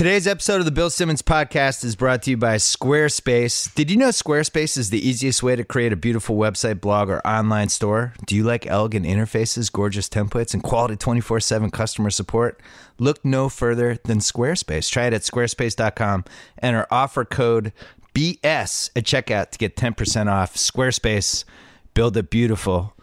Today's episode of the Bill Simmons podcast is brought to you by Squarespace. Did you know Squarespace is the easiest way to create a beautiful website, blog, or online store? Do you like elegant interfaces, gorgeous templates, and quality 24 7 customer support? Look no further than Squarespace. Try it at squarespace.com. Enter offer code BS at checkout to get 10% off. Squarespace, build it beautiful.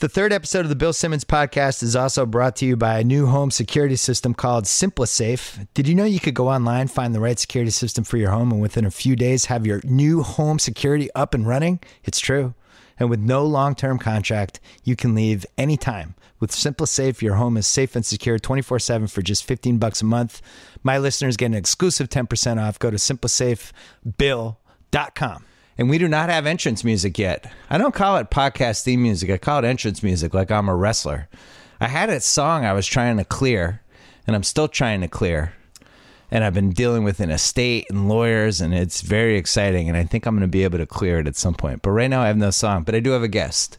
The third episode of the Bill Simmons podcast is also brought to you by a new home security system called SimpliSafe. Did you know you could go online, find the right security system for your home, and within a few days have your new home security up and running? It's true. And with no long term contract, you can leave anytime. With SimpliSafe, your home is safe and secure 24 7 for just 15 bucks a month. My listeners get an exclusive 10% off. Go to simplisafebill.com. And we do not have entrance music yet. I don't call it podcast theme music. I call it entrance music like I'm a wrestler. I had a song I was trying to clear, and I'm still trying to clear. And I've been dealing with an estate and lawyers, and it's very exciting. And I think I'm going to be able to clear it at some point. But right now, I have no song. But I do have a guest.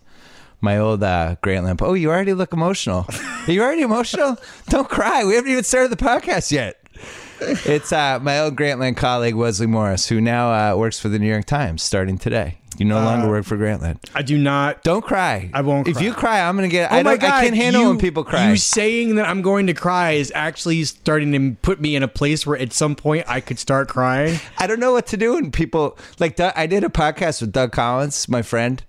My old uh, Grantland. Oh, you already look emotional. Are you already emotional? Don't cry. We haven't even started the podcast yet it's uh, my old Grantland colleague Wesley Morris, who now uh, works for the New York Times, starting today. You no longer work for Grantland. I do not. Don't cry. I won't If cry. you cry, I'm gonna get. Oh I, my don't, god! I can't handle you, when people cry. You saying that I'm going to cry is actually starting to put me in a place where at some point I could start crying. I don't know what to do when people like. I did a podcast with Doug Collins, my friend,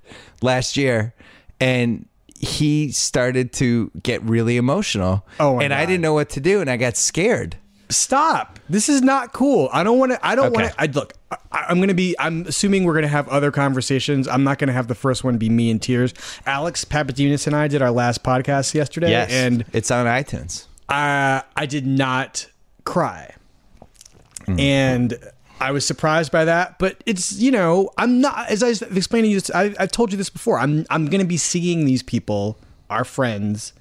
last year, and he started to get really emotional. Oh, and I didn't know what to do, and I got scared. Stop! This is not cool. I don't want to. I don't Okay. want to. I look. I, I'm going to be. I'm assuming we're going to have other conversations. I'm not going to have the first one be me in tears. Alex Pappademas and I did our last podcast yesterday, Yes, and it's on iTunes. I I did not cry, Mm. and I was surprised by that. But it's you know I'm not as I was explaining to you. I, I've told you this before. I'm I'm going to be seeing these people, our friends,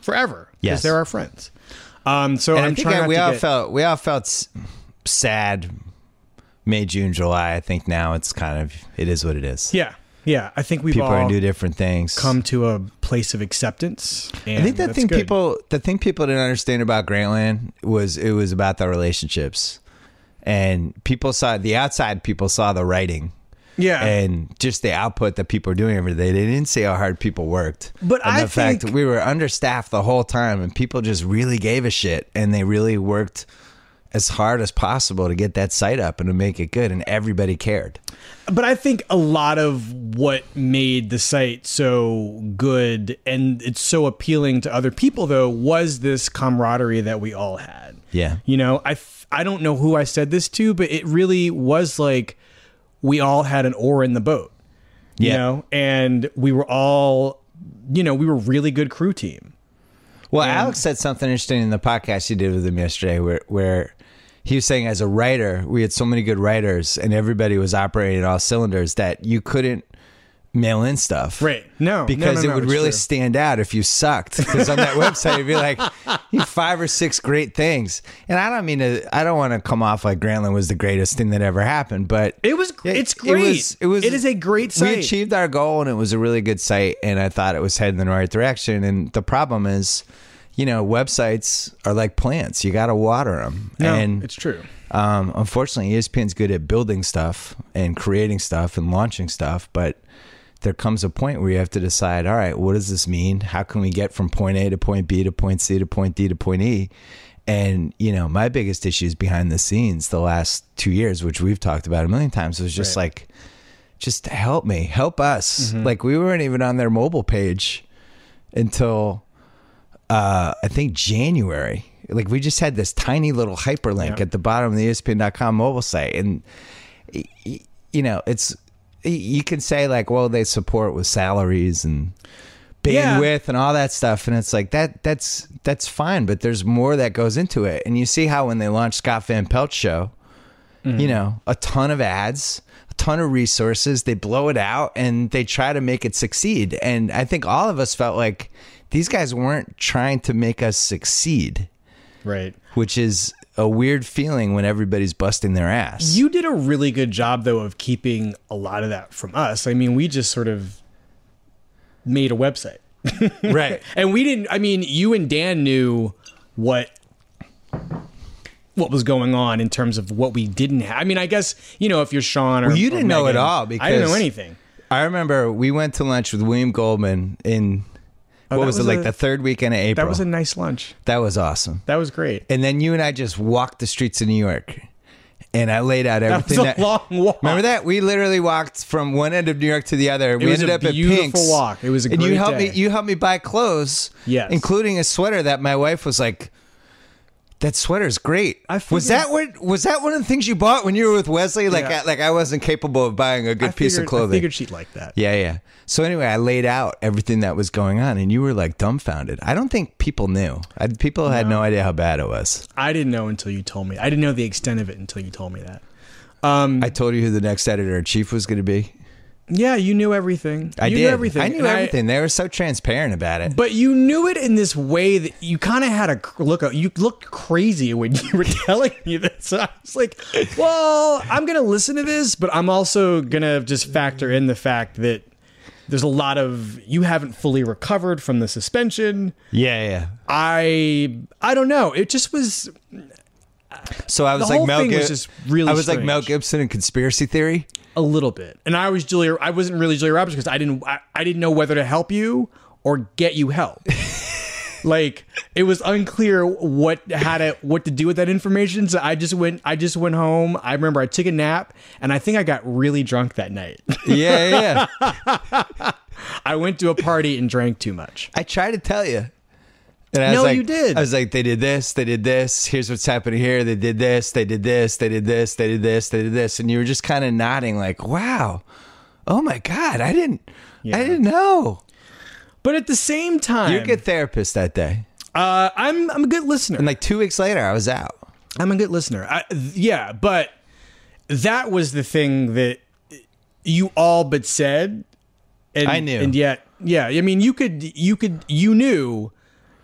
forever because Yes. they're our friends. Um, so And I'm I think trying I- we all get- felt we all felt sad May, June, July. I think now it's kind of it is what it is. Yeah, yeah. I think we've People are all do different things. come to a place of acceptance. And I think the thing good. people the thing people didn't understand about Grantland was it was about the relationships. And people saw the outside people saw the writing yeah, and just the output that people are doing every day. They didn't see how hard people worked. But and I the fact think- that we were understaffed the whole time and people just really gave a shit and they really worked as hard as possible to get that site up and to make it good and everybody cared. But I think a lot of what made the site so good and it's so appealing to other people, though, was this camaraderie that we all had. Yeah. You know, I, f- I don't know who I said this to, but it really was like we all had an oar in the boat. You Yeah. know, and we were all, you know, we were really good crew team. Well, Alex said something interesting in the podcast you did with him yesterday, where where he was saying as a writer, we had so many good writers, and everybody was operating at all cylinders that you couldn't mail in stuff, Right. No, no, Because no, it no, would really true. stand out if you sucked. Because on that website, it'd be like you five or six great things, and I don't mean to. I don't want to come off like Grantland was the greatest thing that ever happened, but It was. It's great. it great. was- it was- It is a great site. we achieved our goal and it was a really good site and i thought it was heading in the right direction and the problem is you know websites are like plants you got to water them No, and it's true. um, unfortunately espn's good at building stuff and creating stuff and launching stuff but there comes a point where you have to decide all right what does this mean how can we get from point a to point b to point c to point d to point e and you know my biggest issues behind the scenes the last two years which we've talked about a million times was just Right. like just help me help us Mm-hmm. like we weren't even on their mobile page until uh i think january like we just had this tiny little hyperlink Yeah. at the bottom of the espn.com mobile site and you know it's you can say like well they support with salaries and Yeah. bandwidth and all that stuff. And it's like that that's that's fine but there's more that goes into it. And you see how when they launched scott van pelt show mm-hmm. you know a ton of ads a ton of resources they blow it out and they try to make it succeed. And i think all of us felt like these guys weren't trying to make us succeed. Right. which is a weird feeling when everybody's busting their ass You did a really good job, though, of keeping a lot of that from us. I mean, we just sort of made a website. right And we didn't, I mean, you and Dan knew what what was going on in terms of what we didn't have. I mean, I guess you know if you're Sean or Well, you didn't know Megan, at all because I didn't know anything. I remember we went to lunch with William Goldman in Oh, that was, it was like a- the third weekend of April. That was a nice lunch. that was awesome. That was great. And then you and I just walked the streets of New York, and I laid out That everything. was a long walk. Remember that we literally walked from one end of New York to the other. we was ended up at beautiful Pink's. walk. It was a beautiful walk. and you helped day. me. You helped me buy clothes. Yes. including a sweater that my wife was like. That sweater's great. I was that what was that one of the things you bought when you were with Wesley? Like, Yeah. I, like I wasn't capable of buying a good I piece of clothing. I figured she'd like that. Yeah, yeah. So anyway, I laid out everything that was going on, and you were like dumbfounded. I don't think people knew. I, people had no idea how bad it was. I didn't know until you told me. I didn't know the extent of it until you told me that. Um, I told you who the next editor in chief was going to be. Yeah, you knew everything. I you did. Knew everything. I knew And everything. they were so transparent about it. but you knew it in this way that you kind of had a look. You looked crazy when you were telling me this. I was like, "Well, I'm gonna listen to this, but I'm also gonna just factor in the fact that there's a lot of you haven't fully recovered from the suspension. yeah, yeah. I I don't know. It just was So I was The like Mel thing was Gib- just really I was like. Mel Gibson in Conspiracy Theory. a little bit, and I was Julia. I wasn't really Julia Roberts because I didn't. I, I didn't know whether to help you or get you help. like it was unclear what how to what to do with that information. So I just went. I just went home. I remember I took a nap, and I think I got really drunk that night. Yeah, yeah. I went to a party and drank too much. I tried to tell you. And I No, was like, you did. I was like, they did this, they did this. Here's what's happening here. They did this, they did this, they did this, they did this, they did this, and you were just kind of nodding, like, "Wow, oh my god, I didn't, Yeah. I didn't know." But at the same time, You're a good therapist that day. uh, I'm I'm a good listener. And like two weeks later, I was out. I'm a good listener. I, yeah, but that was the thing that you all but said. And, I knew. and yet, yeah. I mean, you could, you could, you knew.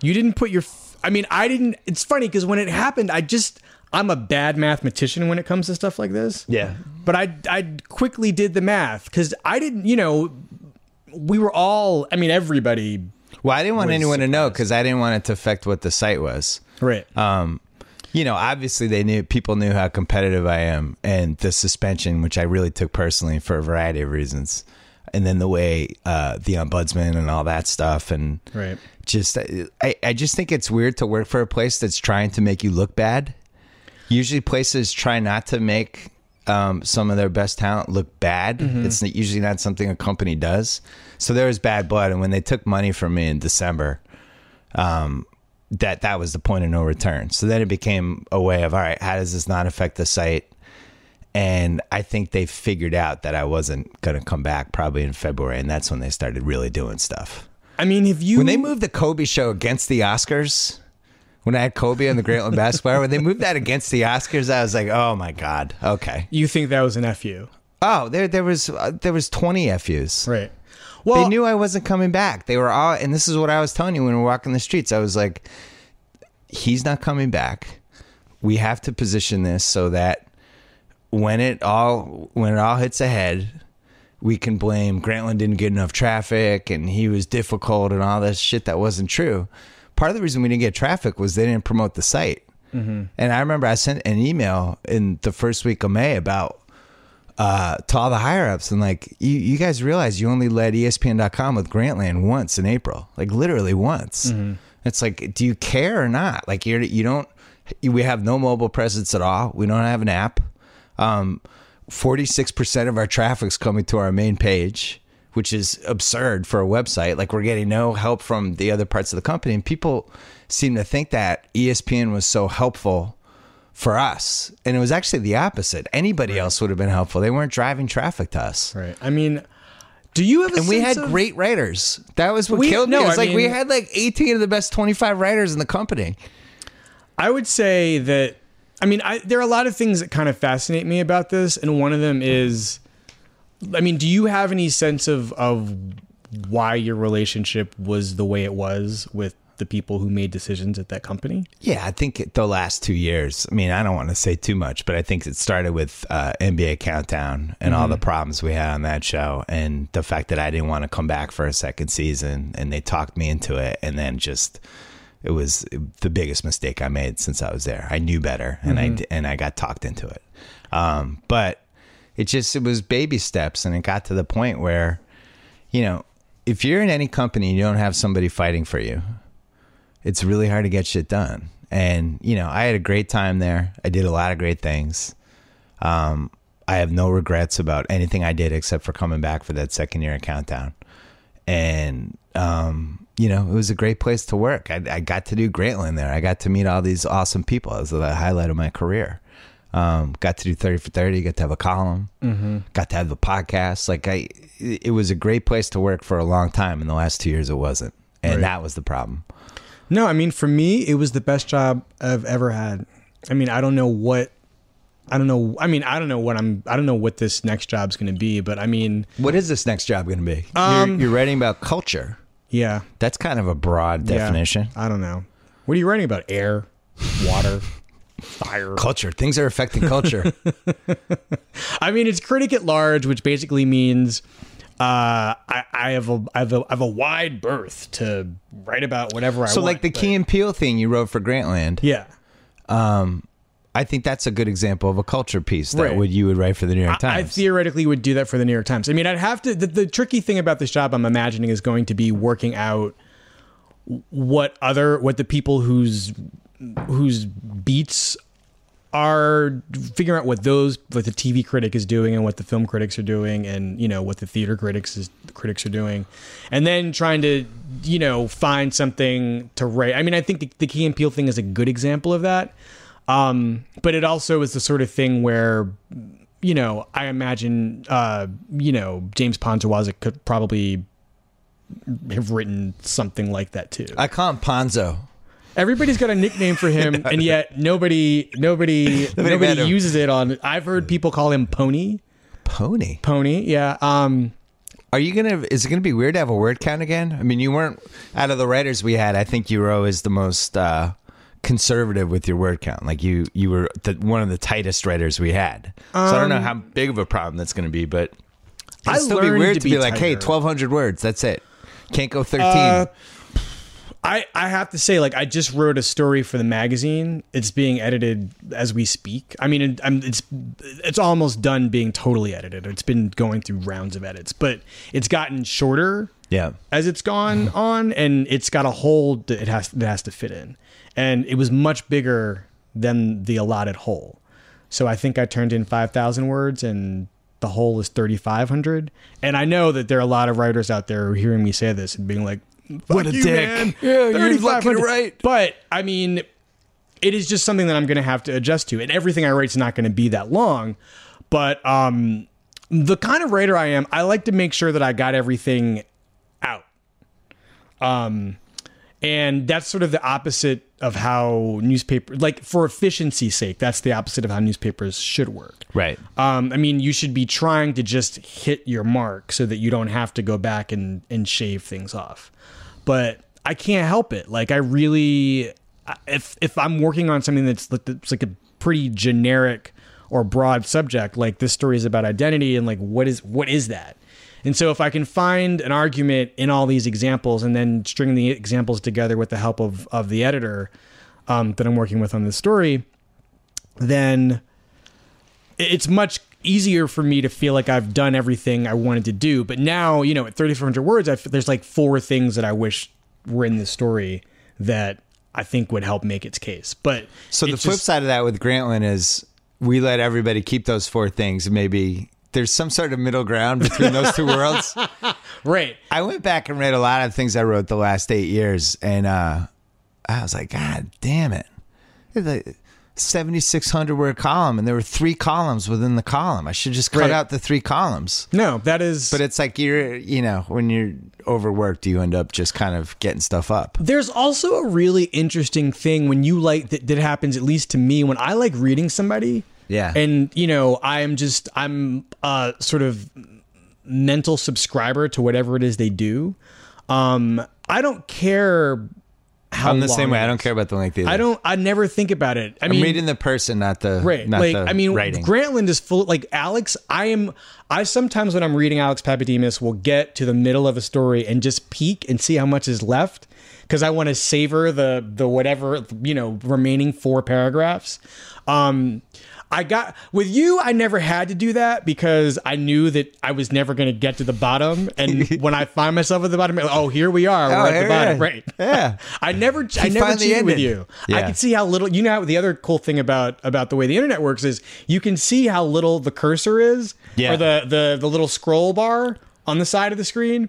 You didn't put your. f- I mean, I didn't. It's funny because when it happened, I just. I'm a bad mathematician when it comes to stuff like this. Yeah. But I I quickly did the math because I didn't. You know, we were all. I mean, everybody. Well, I didn't want anyone to know because I didn't want it to affect what the site was. Right. Um, you know, obviously they knew people knew how competitive I am, and the suspension, which I really took personally for a variety of reasons, and then the way uh, the ombudsman and all that stuff, and Right. just I, I just think it's weird to work for a place that's trying to make you look bad. Usually, places try not to make um, some of their best talent look bad. It's usually not something a company does. So there was bad blood, and when they took money from me in December, um, that that was the point of no return. So then it became a way of all right, how does this not affect the site? And I think they figured out that I wasn't going to come back probably in February, and that's when they started really doing stuff. I mean, if you When they moved the Kobe show against the Oscars, when I had Kobe on the Grantland basketball, when they moved that against the Oscars, I was like, oh my god, okay. you think that was an fu, Oh, there there was uh, there was twenty FUs. right? Well, they knew I wasn't coming back. They were all, and this is what I was telling you when we were walking the streets. I was like, he's not coming back. We have to position this so that when it all when it all hits ahead, we can blame Grantland didn't get enough traffic and he was difficult and all this shit that wasn't true. Part of the reason we didn't get traffic was they didn't promote the site. And I remember I sent an email in the first week of May about uh, to all the higher ups and like you, you guys realize you only led ESPN.com with Grantland once in April, like literally once. It's like, do you care or not? Like you're you don't. We have no mobile presence at all. We don't have an app. Um, Forty six percent of our traffic's coming to our main page, which is absurd for a website. Like we're getting no help from the other parts of the company, and people seem to think that ESPN was so helpful for us. And it was actually the opposite. Anybody else would have been helpful. They weren't driving traffic to us. right. I mean, do you have a And we had of- great writers. That was what We- killed me. no, It was I like we had like 18 of the best 25 writers in the company. I would say that I mean, I, there are a lot of things that kind of fascinate me about this, and one of them is, I mean, do you have any sense of of why your relationship was the way it was with the people who made decisions at that company? Yeah, I think the last two years. I mean, I don't want to say too much, but I think it started with uh, NBA Countdown and all the problems we had on that show, and the fact that I didn't want to come back for a second season, and they talked me into it, and then just it was the biggest mistake I made since I was there. I knew better, and I d- and I got talked into it. Um, but it just it was baby steps, and it got to the point where, you know, if you're in any company, and you don't have somebody fighting for you. It's really hard to get shit done, and you know, I had a great time there. I did a lot of great things. Um, I have no regrets about anything I did except for coming back for that second year of Countdown. And, um, you know, it was a great place to work. I, I got to do Grantland there. I got to meet all these awesome people. It was the highlight of my career. Um, got to do 30 for 30, got to have a column, got to have the podcast. Like, I, it was a great place to work for a long time. In the last two years, it wasn't. And Right. that was the problem. No, I mean for me, it was the best job I've ever had. I mean, I don't know what I don't know. I mean, I don't know what I'm. I don't know what this next job's going to be, but I mean, What is this next job going to be? Um, you're, you're writing about culture. Yeah, That's kind of a broad yeah. definition. I don't know. What are you writing about? Air, water, fire. Culture. Things are affecting culture. I mean, it's critic at large, which basically means uh, I, I have a I have a I have a wide berth to write about whatever I want. so, like the but- Key and Peele thing you wrote for Grantland, yeah. I think that's a good example of a culture piece that Right. would you would write for the New York Times. I theoretically would do that for the New York Times. I mean, I'd have to. The, the tricky thing about this job, I'm imagining, is going to be working out what other what the people whose whose beats are figuring out what those what the TV critic is doing and what the film critics are doing and you know what the theater critics is critics are doing and then trying to you know find something to write I mean I think the, the Key and Peele thing is a good example of that um but it also is the sort of thing where you know I imagine uh you know James Poniewozik could probably have written something like that too I call him Ponzo. Everybody's got a nickname for him, and yet nobody, nobody, met nobody uses it on. I've heard people call him Pony. Pony. Pony, yeah. Um, Are you gonna? Is it gonna be weird to have a word count again? I mean, you weren't out of the writers we had. I think Euro is the most uh, conservative with your word count. Like you, you were the, one of the tightest writers we had. So I don't know how big of a problem that's gonna be, but it'd Um, I still be weird to to be, be like, hey, twelve hundred words. That's it. Can't go thirteen. Uh, I I have to say, like, I just wrote a story for the magazine. It's being edited as we speak. I mean, it, I'm, it's it's almost done being totally edited. It's been going through rounds of edits, but it's gotten shorter yeah. as it's gone on, and it's got a hole that it has that has to fit in, and it was much bigger than the allotted hole. So I think I turned in five thousand words, and the hole is thirty five hundred. And I know that there are a lot of writers out there who are hearing me say this and being like, What a you, dick." man. Yeah, you're lucky to 3,500." write. But I mean, it is just something that I'm going to have to adjust to, and everything I write is not going to be that long. But um, the kind of writer I am, I like to make sure that I got everything out. Um, and that's sort of the opposite of how newspaper, like for efficiency's sake, that's the opposite of how newspapers should work. Right. Um, I mean, you should be trying to just hit your mark so that you don't have to go back and, and shave things off. But I can't help it. Like, I really, if if I'm working on something that's like, that's like a pretty generic or broad subject, like this story is about identity and like what is what is that? And so, if I can find an argument in all these examples and then string the examples together with the help of of the editor um, that I'm working with on this story, then it's much easier for me to feel like I've done everything I wanted to do. But now, you know, at 3,400 words, I f there's like four things that I wish were in this story that I think would help make its case. But So the flip just- side of that with Grantland is we let everybody keep those four things. Maybe there's some sort of middle ground between those two worlds. right? I went back and read a lot of things I wrote the last eight years, and uh, I was like, God damn it! It's like 7,600 word column, and there were three columns within the column. I should just cut Right. out the three columns. No, that is. But it's like you're, you know, when you're overworked, you end up just kind of getting stuff up. There's also a really interesting thing when you like that, that happens at least to me when I like reading somebody. Yeah. And you know, I'm just I'm a sort of mental subscriber to whatever it is they do. Um I don't care how I'm the same way. I don't care about the length either. I don't. I never think about it. I I'm mean, reading the person, not the right? Not like the I mean, writing. Grantland is full. Like Alex, I am. I sometimes when I'm reading Alex Pappademas, will get to the middle of a story and just peek and see how much is left because I want to savor the the whatever you know remaining four paragraphs. Um, I got with you. I never had to do that because I knew that I was never going to get to the bottom. And when I find myself at the bottom, oh, here we are. We're Oh, at the bottom, right? Yeah. I never, I never cheated with you. I can see how little. You know, how the other cool thing about about the way the internet works is you can see how little the cursor is, Yeah. or the the the little scroll bar on the side of the screen.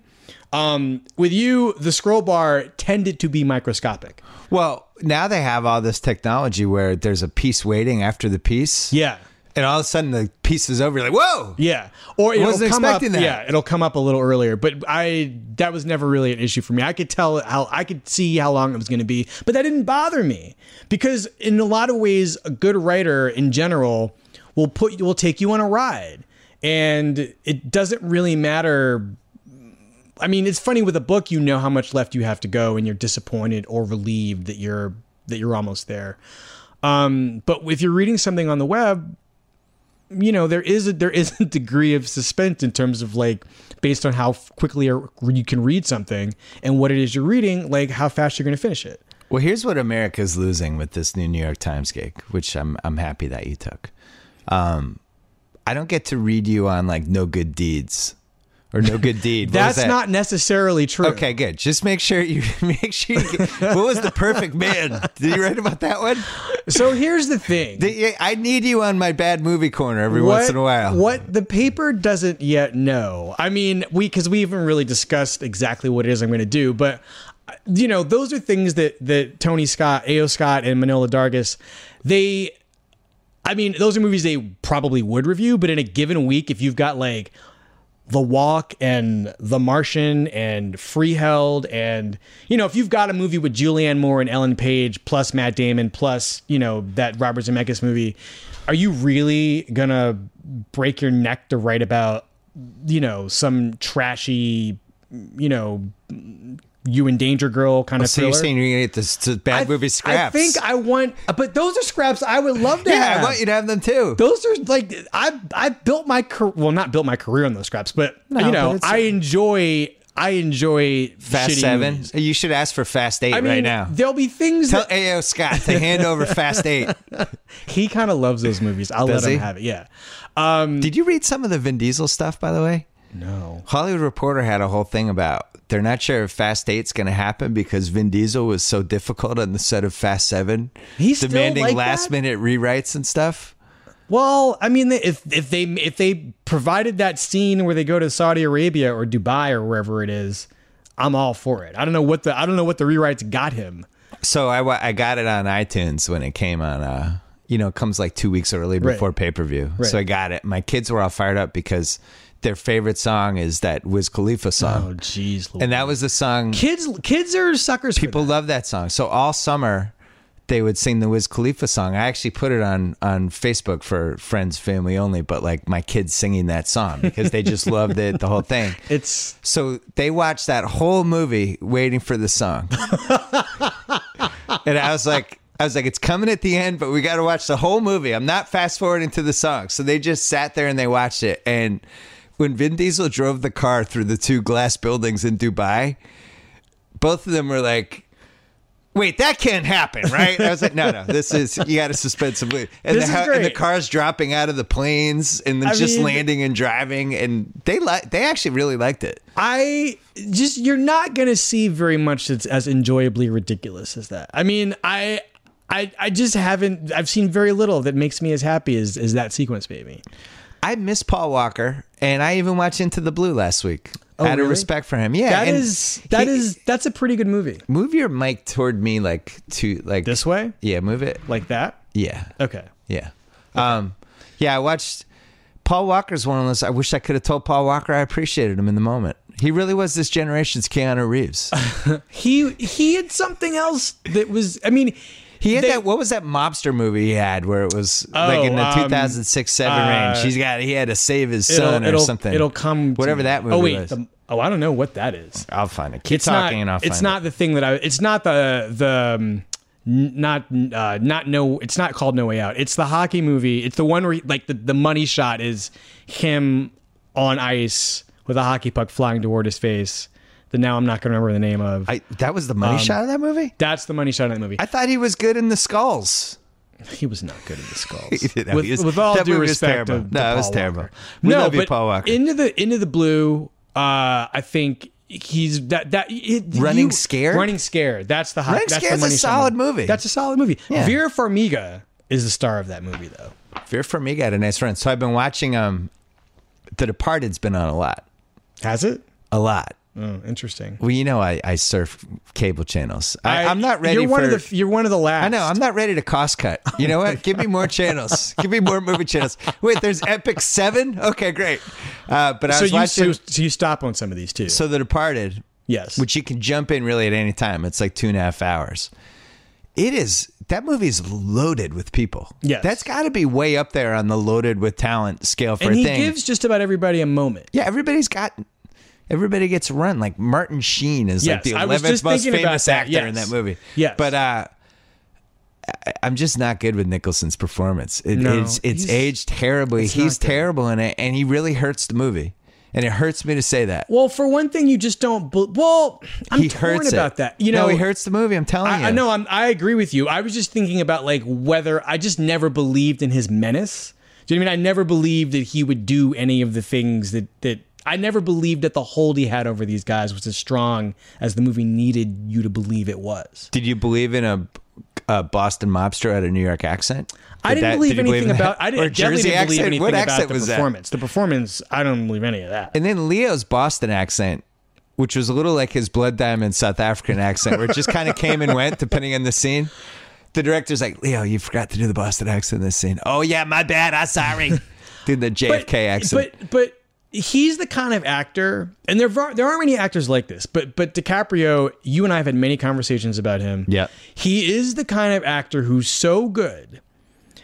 Um, with you, the scroll bar tended to be microscopic. Well, now they have all this technology where there's a piece waiting after the piece. Yeah. And all of a sudden the piece is over. You're like, whoa. Yeah, or it'll Wasn't come up. that. Yeah, it'll come up a little earlier, but I that was never really an issue for me. I could tell how I could see how long it was going to be, but that didn't bother me because in a lot of ways, a good writer in general will put will take you on a ride, and it doesn't really matter. I mean, it's funny with a book, you know how much left you have to go, and you're disappointed or relieved that you're that you're almost there. Um, but if you're reading something on the web, you know there is a there is a degree of suspense in terms of like based on how quickly you can read something and what it is you're reading like how fast you're going to finish it Well, here's what America's losing with this new New York Times gig, which I'm I'm happy that you took. Um, I don't get to read you on like no good deeds or no good deed. What that's that? not necessarily true Okay, good. Just make sure you make sure. You get, what was the perfect man? Did you write about that one? so here's the thing The- I need you on my bad movie corner every once in a while. What the paper doesn't yet know. I mean, we because we haven't really discussed exactly what it is I'm going to do, but you know, those are things that that Tony Scott, A.O. Scott, and Manohla Dargis, they. I mean, those are movies they probably would review, but in a given week, if you've got like the Walk and The Martian and Freeheld and you know if you've got a movie with Julianne Moore and Ellen Page plus Matt Damon plus you know that Robert Zemeckis movie, are you really gonna break your neck to write about you know some trashy you know you and Danger Girl kind of so you're saying you're gonna get this to bad I- movie scraps? I think I want, but those are scraps I would love to yeah, have. I want you to have them too. Those are like I I built my career. Well, not built my career on those scraps, but No, you know but I enjoy I enjoy Fast Seven. movies. You should ask for Fast Eight I mean, right now. there'll be things Tell that A.O. Scott to hand over Fast Eight. he kind of loves those movies. I'll Does let him have it. Yeah. Um, Did you read some of the Vin Diesel stuff, by the way? No. Hollywood Reporter had a whole thing about they're not sure if Fast Eight's going to happen because Vin Diesel was so difficult on the set of Fast Seven, He's demanding like last that? minute rewrites and stuff. Well, I mean, if if they if they provided that scene where they go to Saudi Arabia or Dubai or wherever it is, I'm all for it. I don't know what the I don't know what the rewrites got him. So I, I got it on iTunes when it came on. Uh, you know, it comes like two weeks early Right. before pay per view. Right. So I got it. My kids were all fired up because their favorite song is that Wiz Khalifa song. Oh, jeez, and that was the song. kids kids are suckers. People love that song. So all summer they would sing the Wiz Khalifa song. I actually put it on on Facebook for friends, family only, but like my kids singing that song because they just loved it, the whole thing. It's So they watched that whole movie waiting for the song. and I was like, I was like, it's coming at the end, but we got to watch the whole movie. I'm not fast forwarding to the song. So they just sat there and they watched it. And when Vin Diesel drove the car through the two glass buildings in Dubai, both of them were like, Wait, that can't happen, right? I was like, no, no, this is you got to suspend some. And, This the, is and the cars dropping out of the planes and then I just mean- landing and driving, and they like they actually really liked it. I just you're not gonna see very much that's as enjoyably ridiculous as that. I mean, I I I just haven't I've seen very little that makes me as happy as, as that sequence made me. I miss Paul Walker, and I even watched Into the Blue last week. Oh, out of respect for him, yeah. That and is that he- is that's a pretty good movie. move your mic toward me, like to like This way? Yeah, move it. Like that? Yeah, Okay. yeah, um, yeah. I watched Paul Walker's one of those. I wish I could have told Paul Walker I appreciated him in the moment. He really was this generation's Keanu Reeves. He he had something else that was I mean He had they- that. What was that mobster movie he had where it was like Oh, in the um, 2006 seven uh, range? He's got. He had to save his son or something. It'll come. Whatever that movie Oh wait. was. the- oh, I don't know what that is. I'll find it. Keep it's talking not, and I'll It's not the thing that I. It's not the the. Um, not uh, not no. It's not called No Way Out. It's the hockey movie. It's the one where he, like the the money shot is him on ice with a hockey puck flying toward his face. That now I'm not going to remember the name of. I, that was the money shot of that movie. That's the money shot of that movie. I thought he was good in the skulls. he was not good at the skulls. Know, with, was- with all that due movie respect, No, it was terrible. We no, love you, but Paul Walker. into the into the blue. Uh, I think he's that that it, Running you- Scared? Running scared. That's the hot. Running that's Scared's the a solid movie. That's a solid movie. Yeah. Vera Farmiga is the star of that movie, though. Vera Farmiga had a nice run. So I've been watching. Um, The Departed's been on a lot, Has it? a lot. Oh, interesting. Well, you know, I, I surf cable channels. I, I'm not ready You're one for. of the. You're one of the last. I know. I'm not ready to cost cut. You know what? Give me more channels. Give me more movie channels. Wait, there's Epic Seven. Okay, great. Uh, but I So was you watching. so, so you stop on some of these too. So The Departed, yes. which you can jump in really at any time. It's like two and a half hours. It is that movie is loaded with people. Yeah, that's got to be way up there on the loaded with talent scale for and a he gives just about everybody a moment. yeah, everybody's got. Everybody gets run. Like Martin Sheen is like the eleventh most famous actor in that movie. Yeah, but uh, I- I'm just not good with Nicholson's performance. It, No, it's it's aged terribly. it's He's terrible in it, and he really hurts the movie. And it hurts me to say that. Well, for one thing, you just don't. bel well, I'm he torn hurts about it. that. You know, no, he hurts the movie. I'm telling you. I, I know. I'm, I agree with you. I was just thinking about like whether I just never believed in his menace. Do you know what I mean? I never believed that he would do any of the things that that I never believed that the hold he had over these guys was as strong as the movie needed you to believe it was. Did you believe in a, a Boston mobster at a New York accent? I Did didn't that- believe did anything in that? about. I didn't definitely Jersey didn't believe accent? anything What about accent the was that? performance. The performance, I don't believe any of that. And then Leo's Boston accent, which was a little like his Blood Diamond South African accent, where it just kind of came and went depending on the scene. The director's like, Leo, you forgot to do the Boston accent in this scene. Oh yeah, my bad. I'm sorry. Did the JFK accent. But but he's the kind of actor, and there there aren't many actors like this. But but DiCaprio, you and I have had many conversations about him. Yeah. he is the kind of actor who's so good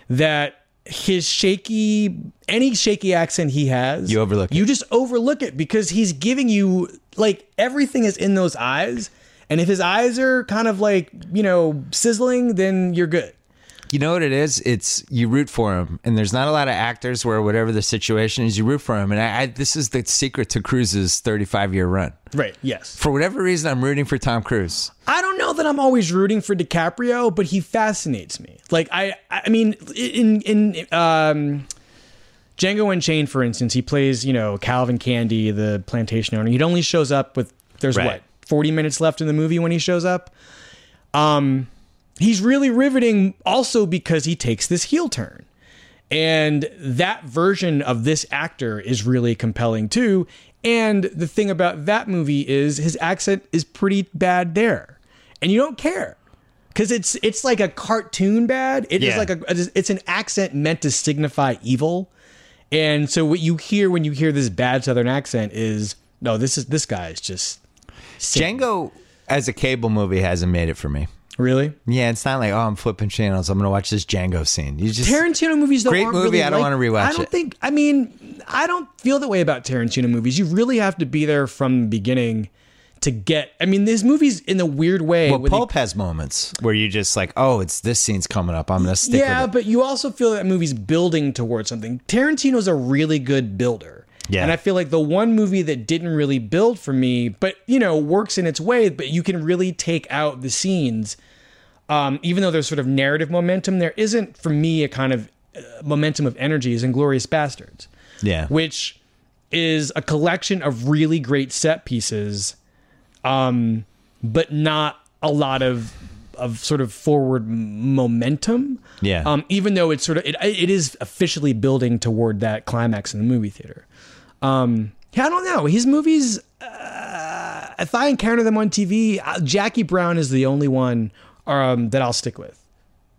that his shaky any shaky accent he has You overlook you just overlook it because he's giving you like everything is in those eyes and if his eyes are kind of like you know sizzling then you're good You know what it is? It's you root for him, and there's not a lot of actors where whatever the situation is, you root for him. And I, I this is the secret to Cruise's 35 year run. right yes For whatever reason, I'm rooting for Tom Cruise. I don't know that I'm always rooting for DiCaprio, but he fascinates me. Like I, I mean, in in um, Django Unchained, for instance, he plays you know Calvin Candie, the plantation owner. He only shows up with there's Right. what 40 minutes left in the movie when he shows up. Um, he's really riveting, also because he takes this heel turn. And that version of this actor is really compelling too. And the thing about that movie is his accent is pretty bad there. And you don't care. Cuz it's it's like a cartoon bad. It is Yeah. like a it's an accent meant to signify evil. And so what you hear when you hear this bad southern accent is no, this is this guy is just sick. Django as a cable movie hasn't made it for me. Really? Yeah, it's not like oh I'm flipping channels. I'm gonna watch this Django scene. You just Tarantino movies though Great movie, really I don't like- wanna rewatch it. I don't it. think. I mean, I don't feel that way about Tarantino movies. You really have to be there from the beginning to get. I mean, there's movies in a weird way. Well, Pulp has moments where you just like, oh, it's this scene's coming up. I'm gonna stick yeah, with it. but you also feel that movie's building towards something. Tarantino's a really good builder. Yeah. And I feel like the one movie that didn't really build for me, but you know, works in its way, but you can really take out the scenes. Um, even though there's sort of narrative momentum, there isn't for me a kind of uh, momentum of energy as Inglourious Basterds. Yeah, which is a collection of really great set pieces, um, but not a lot of of sort of forward momentum. Yeah. Um, even though it's sort of it, it is officially building toward that climax in the movie theater. Um, yeah, I don't know. His movies, uh, if I encounter them on TV, uh, Jackie Brown is the only one um, that I'll stick with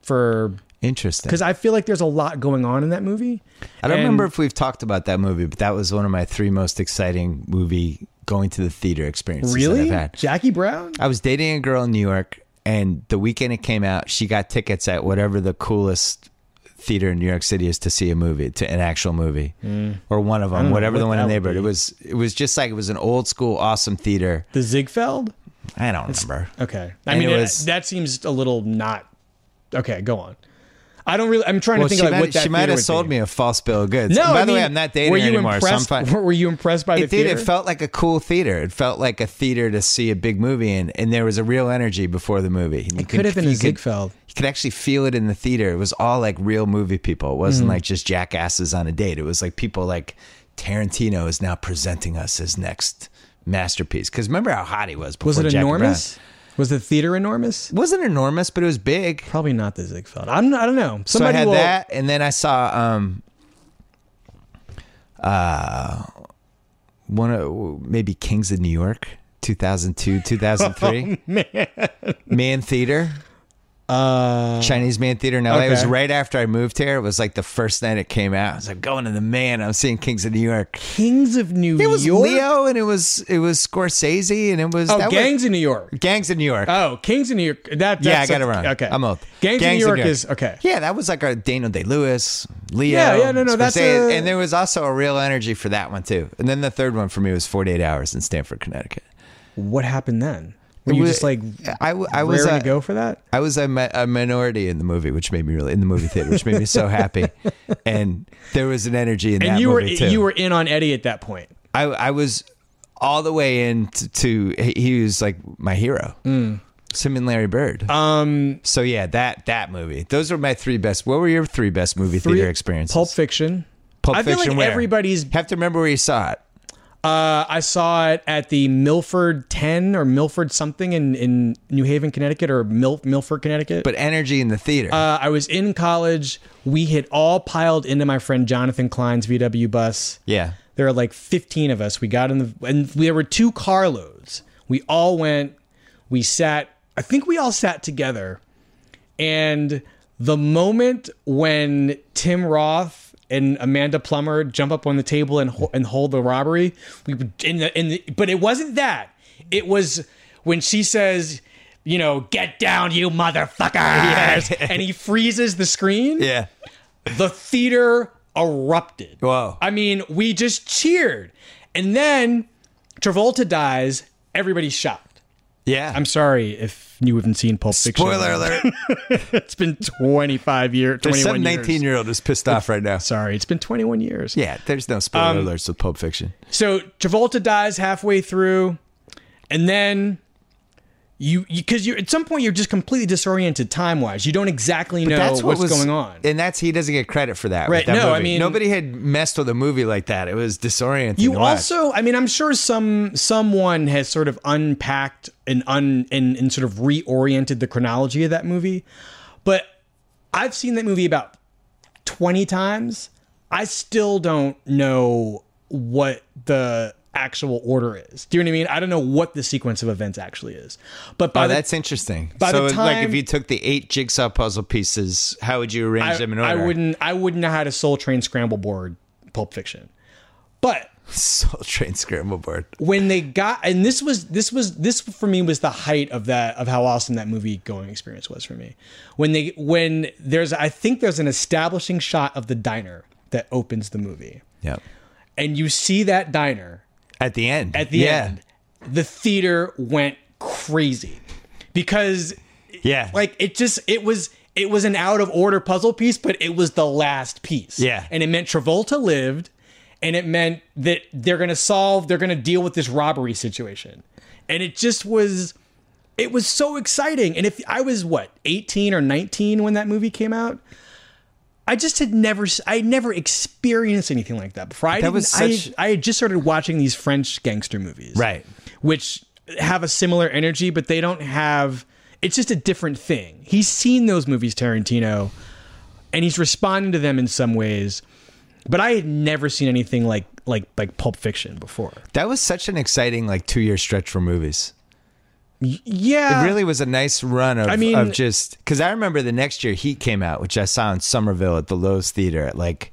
for interesting. because I feel like there's a lot going on in that movie. I don't And- remember if we've talked about that movie, but that was one of my three most exciting movie going to the theater experiences that Really, I've had. Jackie Brown. I was dating a girl in New York, and the weekend it came out, she got tickets at whatever the coolest theater in New York City is to see a movie, to an actual movie, mm. or one of them, whatever what the one in the neighborhood. It was it was just like it was an old school awesome theater. The Ziegfeld. I don't remember. Okay. I And mean, it it- was- that seems a little not. Okay, go on. I don't really. I'm trying Well, to think of like might, what that she might have sold be. me a false bill of goods. No, And by I the way, I'm not dating were you anymore, Impressed, so. Were you impressed by the It did. theater? It felt like a cool theater. It felt like a theater to see a big movie in, and there was a real energy before the movie. You It could have been a could- Ziegfeld. You could actually feel it in the theater. It was all like real movie people. It wasn't Mm-hmm. like just jackasses on a date. It was like people like Tarantino is now presenting us his next masterpiece. Because remember how hot he was before Was it enormous? Was the theater enormous? It wasn't enormous, but it was big. Probably not the Ziegfeld. I'm. Not, I don't know. So I Somebody had will, that, and then I saw um, uh, one of maybe Kings of New York, two thousand two, two thousand three. Man. Mann Theater, Uh, Chinese Mann Theater in LA. It was right after I moved here. It was like the first night it came out. I was like going to the Man. I'm seeing Kings of New York. Kings of New York. It was York. Leo, and it was it was Scorsese, and it was Oh, Gangs in New York. Gangs of New York. Oh, Kings in New York. That, yeah, I got it wrong. Okay, I'm old. Gangs, in New York is okay. Yeah, that was like a Daniel Day Lewis, Leo. Yeah, yeah, no, no, that's a- and there was also a real energy for that one too. And then the third one for me was 48 Hours in Stamford, Connecticut. What happened then? Were you just like I, I was a, to go for that? I was a, a minority in the movie, which made me really in the movie theater, which made me so happy. And there was an energy in And that you were movie too. you were in on Eddie at that point. I, I was all the way in to, to he was like my hero. Mm. Him and Larry Bird. Um, so yeah, that that movie. Those are my three best. What were your three best movie theater experiences? Pulp Fiction. Pulp I feel Fiction. like where? everybody's. have to remember where you saw it. Uh, I saw it at the Milford Ten or Milford something in in New Haven, Connecticut, or Mil- Milford, Connecticut. But energy in the theater. Uh, I was in college. We had all piled into my friend Jonathan Klein's VW bus. yeah. There were like 15 of us. We got in the, and there were two carloads. We all went, we sat, I think we all sat together. And the moment when Tim Roth and Amanda Plummer jump up on the table and, ho- and hold the robbery, we in the, in the, but it wasn't that. It was when she says, you know, get down, you motherfuckers. and he freezes the screen Yeah. the theater erupted. Whoa. I mean, we just cheered. And then Travolta dies, everybody's shocked. Yeah. I'm sorry if you haven't seen Pulp Fiction. Spoiler alert. It's been 25 years, There's 21 some years. 19 year old is pissed off right now. Sorry, it's been 21 years. Yeah, there's no spoiler Um, alerts with Pulp Fiction. So Travolta dies halfway through, and then you because you, are at some point you're just completely disoriented time wise. You don't exactly know That's what what's was going on. and that's he doesn't get credit for that. Right, that no, I mean- nobody had messed with a movie like that. It was disorienting. You also, I mean, I'm sure some someone has sort of unpacked and un and, and sort of reoriented the chronology of that movie, but I've seen that movie about 20 times. I still don't know what the actual order is. Do you know what I mean? I don't know what the sequence of events actually is. But by Oh, the that's interesting. by so, the like, if you took the eight jigsaw puzzle pieces, how would you arrange I, them in I wouldn't I wouldn't know how to Soul Train Scramble board Pulp Fiction. But Soul Train Scramble Board. when they got and this was this was this for me was the height of that of how awesome that movie going experience was for me when they when there's i think there's an establishing shot of the diner that opens the movie Yeah. and you see that diner At the end. at the yeah. end the theater went crazy because Yeah. like it just it was it was an out of order puzzle piece but it was the last piece Yeah. and it meant travolta lived and it meant that they're gonna solve they're gonna deal with this robbery situation and it just was it was so exciting and if i was what 18 or 19 when that movie came out I just had never, I had never experienced anything like that before. I That was I- such- I, had just started watching these French gangster movies, Right. which have a similar energy, but they don't have. It's just a different thing. He's seen those movies, Tarantino, and he's responding to them in some ways. But I had never seen anything like like like Pulp Fiction before. That was such an exciting, like, two year stretch for movies. Yeah, It really was a nice run of, I mean- of just because I remember the next year Heat came out, which I saw in Somerville at the Loews Theater at like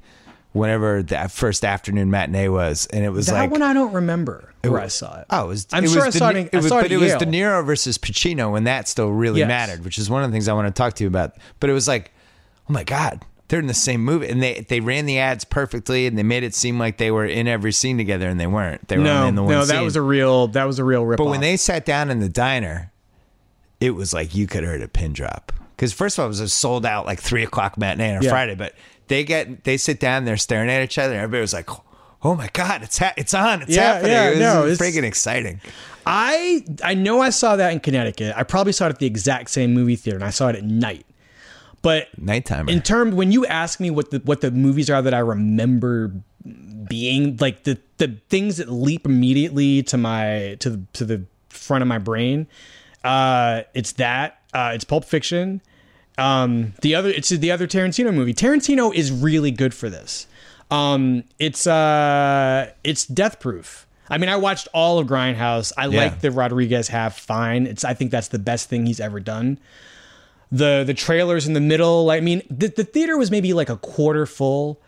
whenever that first afternoon matinee was, and it was That like one I don't remember where I saw it. Oh, it was. I'm it sure was I saw it De- in- I was, saw but at it was De Niro versus Pacino when that still really Yes. mattered, which is one of the things I want to talk to you about. But it was like, oh my god, they're in the same movie, and they they ran the ads perfectly, and they made it seem like they were in every scene together, and they weren't. They were No, in the one no, that scene. was a real that was a real rip. But when they sat down in the diner, it was like you could have heard a pin drop. Because first of all, it was a sold out like three o'clock matinee on a Yeah. Friday. But they get they sit down, they're staring at each other, and everybody was like, "Oh my god, it's ha- it's on, it's Yeah, happening!" yeah, it was no, it's- freaking exciting. I I know I saw that in Connecticut. I probably saw it at the exact same movie theater, and I saw it at night. But Nighttime. in term when you ask me what the what the movies are that I remember being like the the things that leap immediately to my to the to the front of my brain, uh, it's that uh, it's Pulp Fiction. Um, the other it's the other Tarantino movie. Tarantino is really good for this. Um, it's uh, it's Death Proof. I mean, I watched all of Grindhouse. I Yeah. like the Rodriguez half fine. It's I think that's the best thing he's ever done the the trailers in the middle. I mean, the, the theater was maybe like a quarter full,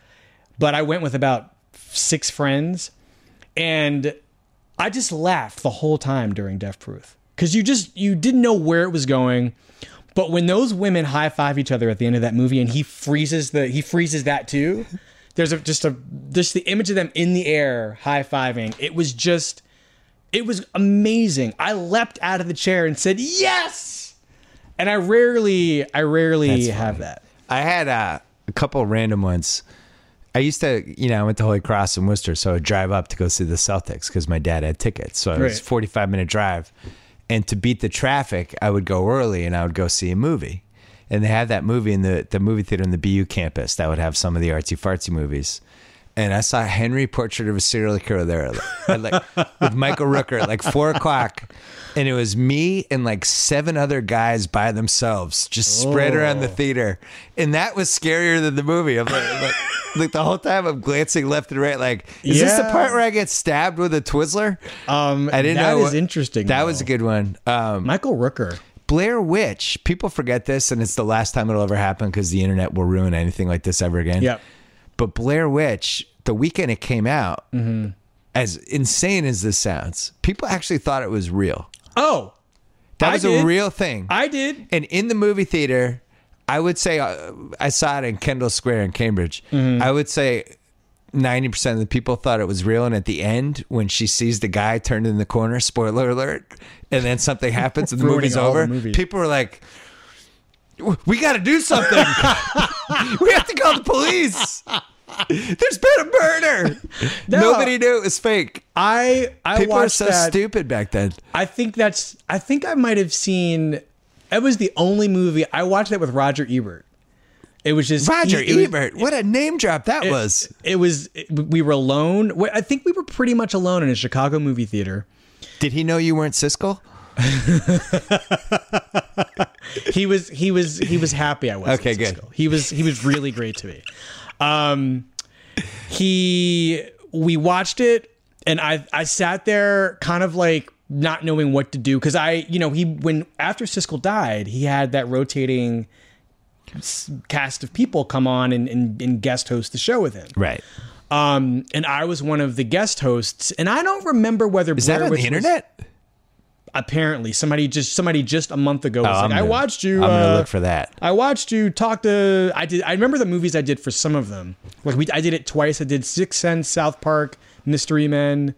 but I went with about six friends, and I just laughed the whole time during Death Proof because you just you didn't know where it was going. But when those women high five each other at the end of that movie, and he freezes the he freezes that too. There's a just a just the image of them in the air high fiving. It was just it was amazing. I leapt out of the chair and said yes. And I rarely, I rarely That's have funny. that. I had uh, a couple of random ones. I used to, you know, I went to Holy Cross in Worcester, so I would drive up to go see the Celtics because my dad had tickets. So it was Right. a 45 minute drive. And to beat the traffic, I would go early and I would go see a movie. And they had that movie in the, the movie theater in the BU campus that would have some of the artsy fartsy movies. And I saw Henry Portrait of a Serial Killer there, like with Michael Rooker at like four o'clock, and it was me and like seven other guys by themselves, just spread around the Oh. theater, and that was scarier than the movie. I'm like, like, like the whole time I'm glancing left and right, like, is this the part where I get stabbed with a Twizzler? Um, I didn't that know. is interesting. That though. was a good one. Um, Michael Rooker. Blair Witch. People forget this, and it's the last time it'll ever happen because the internet will ruin anything like this ever again. Yep. But Blair Witch, the weekend it came out, Mm-hmm. as insane as this sounds, people actually thought it was real. Oh, That I was a real thing. I did. and in the movie theater, I would say uh, I saw it in Kendall Square in Cambridge. Mm-hmm. I would say. 90% of the people thought it was real. And at the end, when she sees the guy turned in the corner, spoiler alert, and then something happens and the movie's all the over, movie. people were like, we got to do something. we have to call the police. There's been a murder. No. Nobody knew it was fake. I I People are watched so that. stupid back then. I think that's. I think I might have seen. It was the only movie I watched that with Roger Ebert. It was just Roger it was- Ebert. what a name drop that was. It was. we were alone. I think we were pretty much alone in a Chicago movie theater. Did he know you weren't Siskel? he was he was he was happy I was Okay, good. He was he was really great to me. Um, he we watched it and I I sat there kind of like not knowing what to do because I you know he when after Siskel died he had that rotating cast of people come on and, and, and guest host the show with him. Right. Um, and I was one of the guest hosts, and I don't remember whether Is that on Witch the was- internet? Apparently, somebody just somebody just a month ago was Oh, like, I'm "I watched you." I'm gonna uh, look for that. I watched you talk to. I did. I remember the movies I did for some of them. Like we, I did it twice. I did Sixth Sense, South Park, Mystery Men.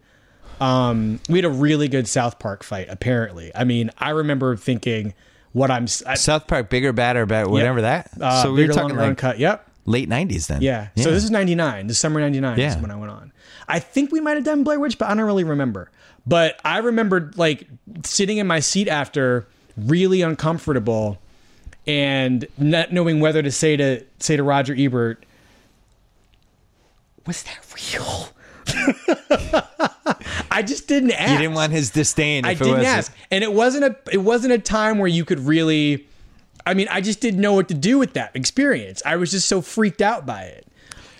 Um, we had a really good South Park fight. Apparently, I mean, I remember thinking, "What I'm." I, South Park, bigger, badder, better, whatever that. uh, so we were talking like uncut. Yep. late '90s then. Yeah. So this is '99. December '99 Yeah. is when I went on. I think we might have done Blair Witch, but I don't really remember. But I remembered like sitting in my seat after, really uncomfortable, and not knowing whether to say to say to Roger Ebert, "Was that real?" I just didn't ask. you didn't want his disdain. I didn't ask, and it wasn't a it wasn't a time where you could really. I mean, I just didn't know what to do with that experience. I was just so freaked out by it.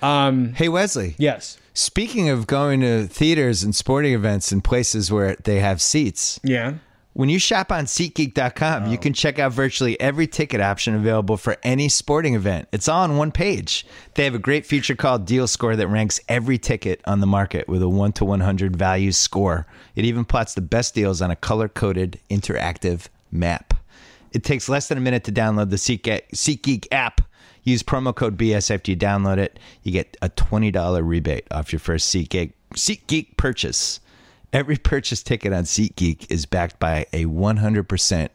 Um, hey Wesley. Yes. Speaking of going to theaters and sporting events and places where they have seats, Yeah. When you shop on SeatGeek.com, you oh. can check out virtually every ticket option available for any sporting event. It's all on one page. They have a great feature called Deal Score that ranks every ticket on the market with a 1 to 100 value score. It even plots the best deals on a color coded interactive map. It takes less than a minute to download the SeatGeek, SeatGeek app. Use promo code BS after you download it. You get a $20 rebate off your first SeatGeek, SeatGeek purchase. Every purchase ticket on SeatGeek is backed by a 100%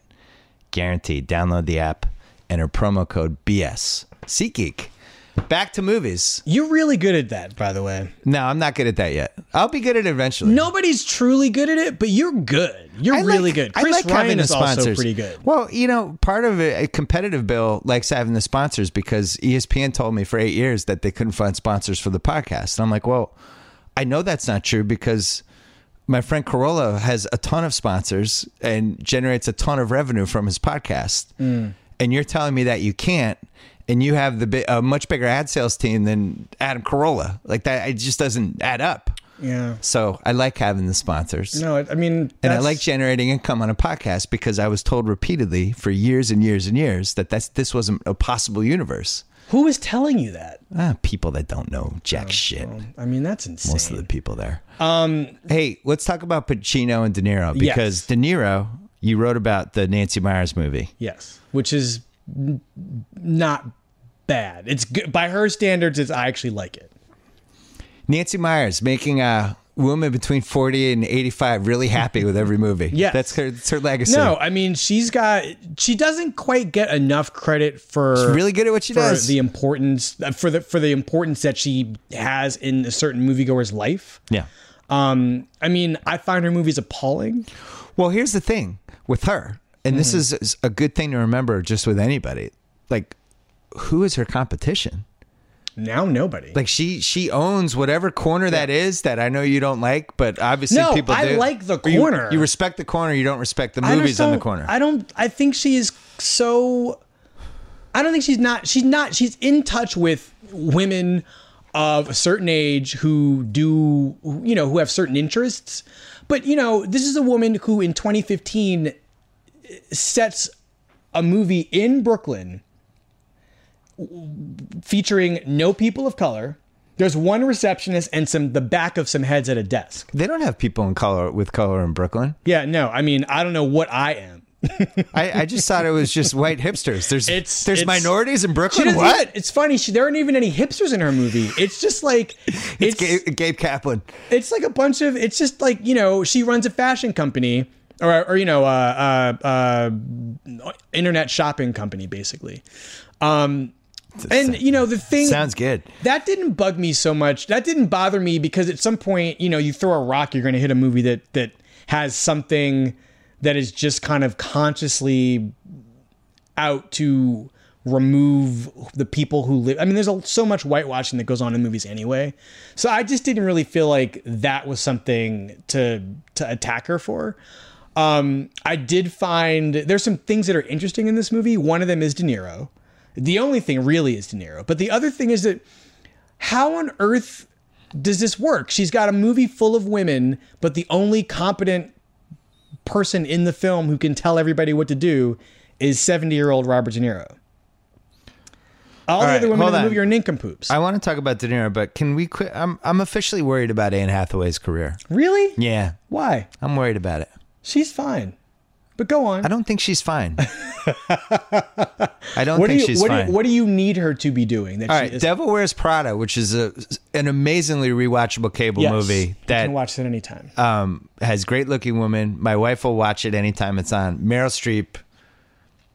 guarantee. Download the app, enter promo code BS. SeatGeek. Back to movies. You're really good at that, by the way. No, I'm not good at that yet. I'll be good at it eventually. Nobody's truly good at it, but you're good. You're I really like- good. I Chris like Ryan is also sponsors. pretty good. Well, you know, part of it, a competitive bill likes having the sponsors because ESPN told me for eight years that they couldn't find sponsors for the podcast. And I'm like, well, I know that's not true because my friend Carolla has a ton of sponsors and generates a ton of revenue from his podcast. Mm. And you're telling me that you can't. And you have the a much bigger ad sales team than Adam Carolla. Like that, it just doesn't add up. Yeah. So I like having the sponsors. No, I mean, And I like generating income on a podcast because I was told repeatedly for years and years and years that that's, this wasn't a possible universe. Who is telling you that? Ah, people that don't know jack shit. I mean, that's insane. Most of the people there. Um, hey, let's talk about Pacino and De Niro because Yes. De Niro, you wrote about the Nancy Meyers movie. Yes, which is not bad. It's good by her standards. It's I actually like it. Nancy Meyers making a woman between 40 and 85 really happy with every movie. yeah. That's her, that's her legacy. No, I mean she's got she doesn't quite get enough credit for really good at what she for does. the importance uh, for the for the importance that she has in a certain moviegoer's life. yeah. Um, I mean, I find her movies appalling. Well, here's the thing with her, and this hmm. is is a good thing to remember just with anybody. Like, who is her competition? Now nobody. Like she she owns whatever corner that is that I know you don't like, but obviously people do. No, people I do. like the Or you- corner. You, respect the corner. You don't respect the movies on the corner. I don't. I think she is so. I don't think she's not. She's not. She's in touch with women of a certain age who do, you know, who have certain interests. But you know, this is a woman who in 2015 sets a movie in Brooklyn featuring no people of color. There's one receptionist and some the back of some heads at a desk. they don't have people in color with color in Brooklyn. Yeah, no, I mean, I don't know what I am. I, I just thought it was just white hipsters. There's It's- there's it's- minorities in Brooklyn. What? even- it's funny. She, there aren't even any hipsters in her movie. It's just like it's It's Gabe, Gabe Kaplan. it's like a bunch of. It's just like you know she runs a fashion company or or you know uh, uh, uh, internet shopping company basically. Um, and you know the thing Sounds good. that didn't bug me so much. That didn't bother me because at some point, you know, you throw a rock, you're going to hit a movie that that has something that is just kind of consciously out to remove the people who live. I mean, there's a, so much whitewashing that goes on in movies anyway. So I just didn't really feel like that was something to to attack her for. Um, I did find there's some things that are interesting in this movie. One of them is De Niro. The only thing really is De Niro. But the other thing is that how on earth does this work? She's got a movie full of women, but the only competent person in the film who can tell everybody what to do is 70 year old Robert De Niro. All, the right, other women in the on. movie are nincompoops. I want to talk about De Niro, but can we quit? I'm I'm officially worried about Anne Hathaway's career. really? Yeah, Why? I'm worried about it. She's fine. But go on. I don't think she's fine. I don't what do think you she's what do fine. you, what do you need her to be doing? That All right, Devil Wears Prada, which is a an amazingly rewatchable cable Yes, movie you that can watch it anytime. um, has great looking women. My wife will watch it anytime it's on. Meryl Streep,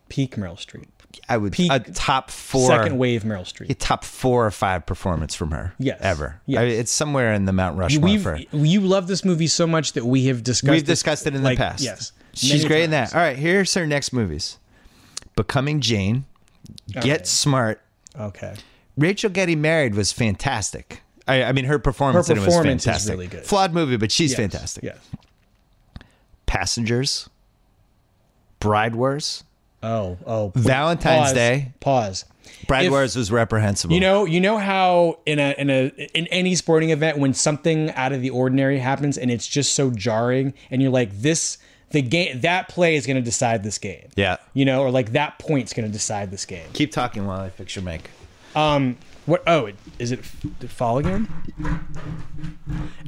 Peak Meryl Streep. I would Peak a top four, Second wave Meryl Streep. a top four or five performance from her. Yes, ever. yes. I mean, it's somewhere in the Mount Rushmore We've for her. you love this movie so much that we have discussed We've discussed it in like, the past. Yes, she's great in that. All right, here's her next movies: Becoming Jane, Get right. Smart. Okay. Rachel getting married was fantastic. I, I mean, her performance, Her in it was performance is fantastic. really good. Flawed movie, but she's Yes, fantastic. Yes. Passengers, Bride Wars. Oh, oh. Valentine's pause, Day. Pause. Brad If- Wars was reprehensible. You know, you know how in a in a in any sporting event when something out of the ordinary happens and it's just so jarring and you're like this the game that play is going to decide this game. Yeah. You know, or like that point's going to decide this game. Keep talking while I fix your mic. Um, what? Oh, it, is it? Did it fall again?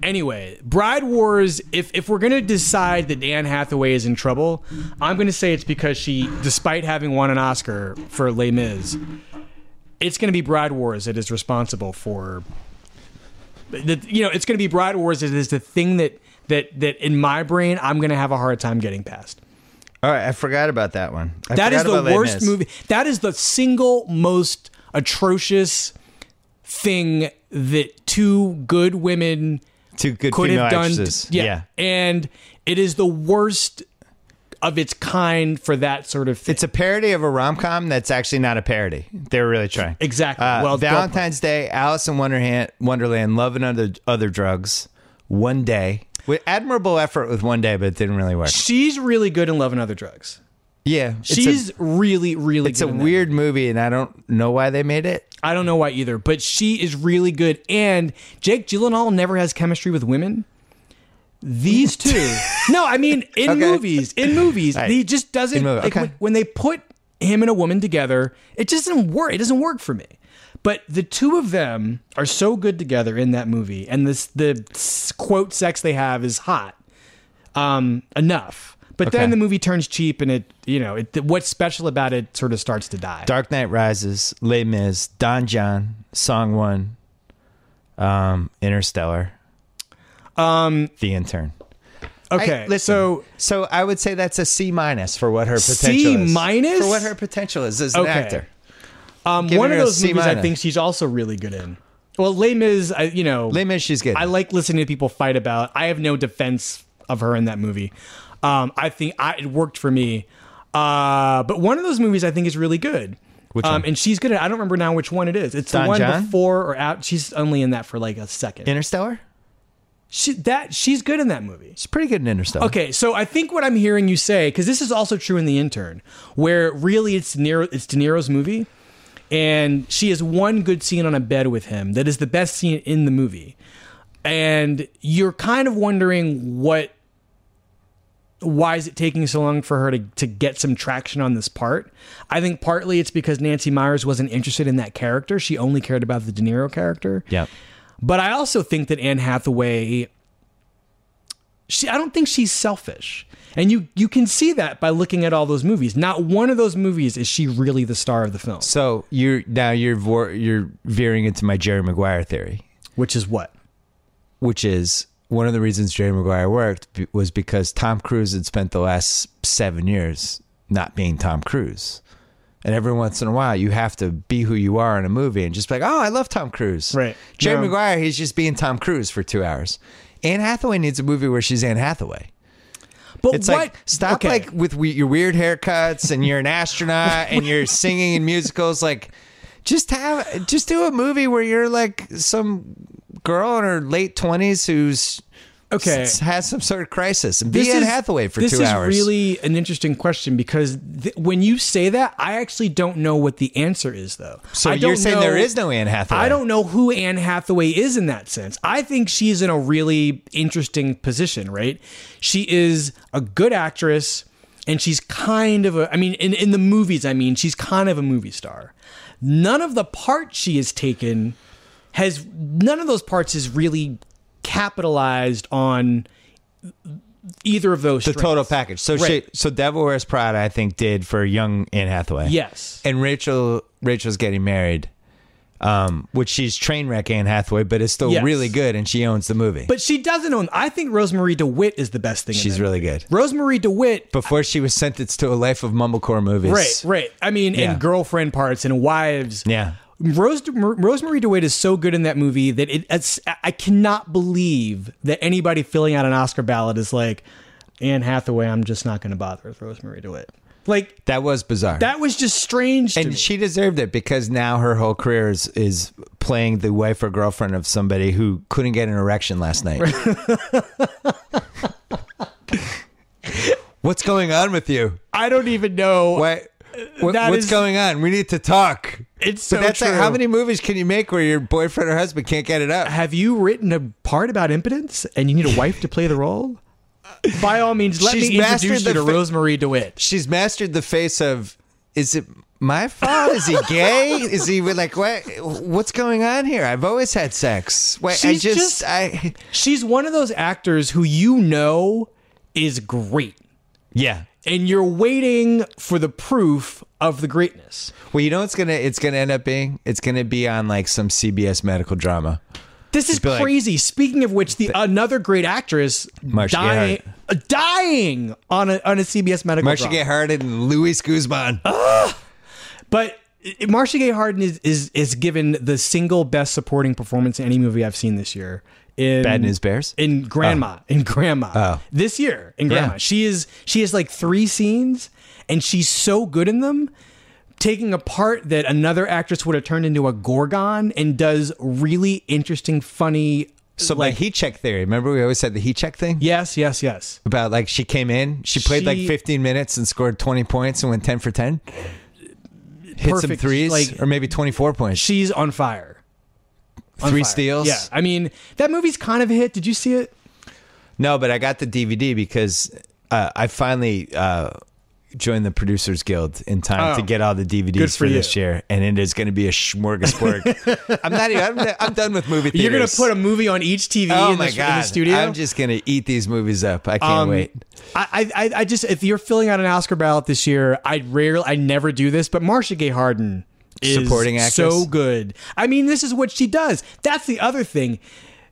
Anyway, Bride Wars. If if we're gonna decide that Anne Hathaway is in trouble, I'm gonna say it's because she, despite having won an Oscar for Les Mis, it's gonna be Bride Wars that is responsible for. That you know, it's gonna be Bride Wars that is the thing that that that in my brain I'm gonna have a hard time getting past. All right, I forgot about that one. I That is the worst movie. That is the single most atrocious thing that two good women Two good could have done. actresses. yeah. yeah. and it is the worst of its kind for that sort of thing. It's a parody of a rom com that's actually not a parody. They were really trying. Exactly. Uh, Well, Valentine's Day, Alice in Wonderland, Wonderland, Love and Other, Other Drugs, One Day. With admirable effort with One Day, but it didn't really work. She's really good in Love and Other Drugs. Yeah. it's a- She's really, really. It's a good in that. weird movie, and I don't know why they made it. I don't know why either, but she is really good. And Jake Gyllenhaal never has chemistry with women. These two, no, I mean in Okay. movies, in movies, right. he just doesn't. Movie, like, okay. when, when they put him and a woman together, it just doesn't work. It doesn't work for me. But the two of them are so good together in that movie, and this the quote sex they have is hot um, enough. But Okay. then the movie turns cheap, and it you know it, what's special about it sort of starts to die. Dark Knight Rises, Les Mis, Don Jon, Song One, um, Interstellar, Um, The Intern. okay, I- listen, so so I would say that's a C minus for what her potential C is. minus? for what her potential is as an Okay. actor. Um, one of those C movies I think she's also really good in. Well, Les Mis, I, you know, Les Mis, she's good. I like listening to people fight about. I have no defense of her in that movie. Um, I think I, it worked for me. Uh, but one of those movies I think is really good. Which um, one? And she's good at. I don't remember now which one it is. It's Don the one John? before or out. She's only in that for like a second. Interstellar. she, that she's good in that movie. She's pretty good in Interstellar. Okay, so I think what I'm hearing you say, because this is also true in The Intern, where really it's De Niro, it's De Niro's movie, and she has one good scene on a bed with him that is the best scene in the movie, and you're kind of wondering what, why is it taking so long for her to to get some traction on this part? I think partly it's because Nancy Meyers wasn't interested in that character; she only cared about the De Niro character. Yep. But I also think that Anne Hathaway she I don't think she's selfish. And you you can see that by looking at all those movies. Not one of those movies is she really the star of the film. So you're now you're vor- you're veering into my Jerry Maguire theory, Which is what? which is one of the reasons Jerry Maguire worked be- was because Tom Cruise had spent the last seven years not being Tom Cruise. And every once in a while, you have to be who you are in a movie and just be like, oh, I love Tom Cruise. Right. Jerry No. Maguire, he's just being Tom Cruise for two hours. Anne Hathaway needs a movie where she's Anne Hathaway. But It's what like stop okay. like with we- your weird haircuts and you're an astronaut and you're singing in musicals. Like, just have just do a movie where you're like some girl in her late twenties who's Okay. has some sort of crisis and be Anne Hathaway for this two is hours. really an interesting question because th- when you say that, I actually don't know what the answer is, though. so I you're saying know- there is no Anne Hathaway? I don't know who Anne Hathaway is in that sense. I think she's in a really interesting position, right? She is a good actress and she's kind of a I mean in in the movies I mean she's kind of a movie star. None of the parts she has taken has none of those parts is really capitalized on either of those the strengths. total package. So Right. she, so Devil Wears Prada, I think, did for young Anne Hathaway. Yes. and Rachel Rachel's getting married, um, which she's train wreck Anne Hathaway, but is still Yes. really good, and she owns the movie. But she doesn't own I think Rosemarie DeWitt is the best thing she's really movie. good. Rosemarie DeWitt Before she was sentenced to a life of mumblecore movies, Right, right. I mean, Yeah. and girlfriend parts and wives. Yeah, Rose, Rosemarie DeWitt is so good in that movie that it, it's, I cannot believe that anybody filling out an Oscar ballot is like, Anne Hathaway, I'm just not going to bother with Rosemarie DeWitt. Like, that was bizarre. that was just strange to and me. she deserved it because now her whole career is, is playing the wife or girlfriend of somebody who couldn't get an erection last night. What's going on with you? I don't even know. What, what what's is- going on? We need to talk. It's so that's like, true. how many movies can you make where your boyfriend or husband can't get it up? Have you written a part about impotence and you need a wife to play the role? by all means, let She's me introduce you to fa- Rosemarie DeWitt. She's mastered the face of. Is it my fault? Is he gay? Is he like what? What's going on here? I've always had sex. Wait, I just, just- I. She's one of those actors who you know is great, Yeah. And you're waiting for the proof of the greatness. Well, you know what's gonna it's gonna end up being? It's gonna be on like some CBS medical drama. This is be crazy. Speaking of which, the another great actress Marcia dying, uh, dying on a on a CBS medical Marcia drama. Gay Harden and Luis Guzman. But uh, Marcia Gay Harden is, is is given the single best supporting performance in any movie I've seen this year. In Bad News Bears? in Grandma, oh. in Grandma, Oh. this year in Grandma, Yeah. she is she has like three scenes, and she's so good in them, taking a part that another actress would have turned into a gorgon, and does really interesting, funny. So like heat check theory. Remember we always said the heat check thing? Yes, yes, yes. About like she came in, she played like 15 minutes and scored 20 points and went 10 for 10. Hit some threes Like- or maybe 24 points. She's on fire. Three fire. steals. Yeah, I mean that movie's kind of a hit. Did you see it? No, but I got the DVD because uh, I finally uh, joined the Producers Guild in time Oh. to get all the DVDs for, for this year, and it is going to be a smorgasbord. I'm not even. I'm, I'm done with movie theaters. You're gonna put a movie on each TV Oh in, my the, god! in the studio. I'm just gonna eat these movies up. I can't Um, wait. I, I, I just if you're filling out an Oscar ballot this year, I rarely, I never do this, but Marcia Gay Harden Supporting actress? so good. I mean, this is what she does. That's the other thing.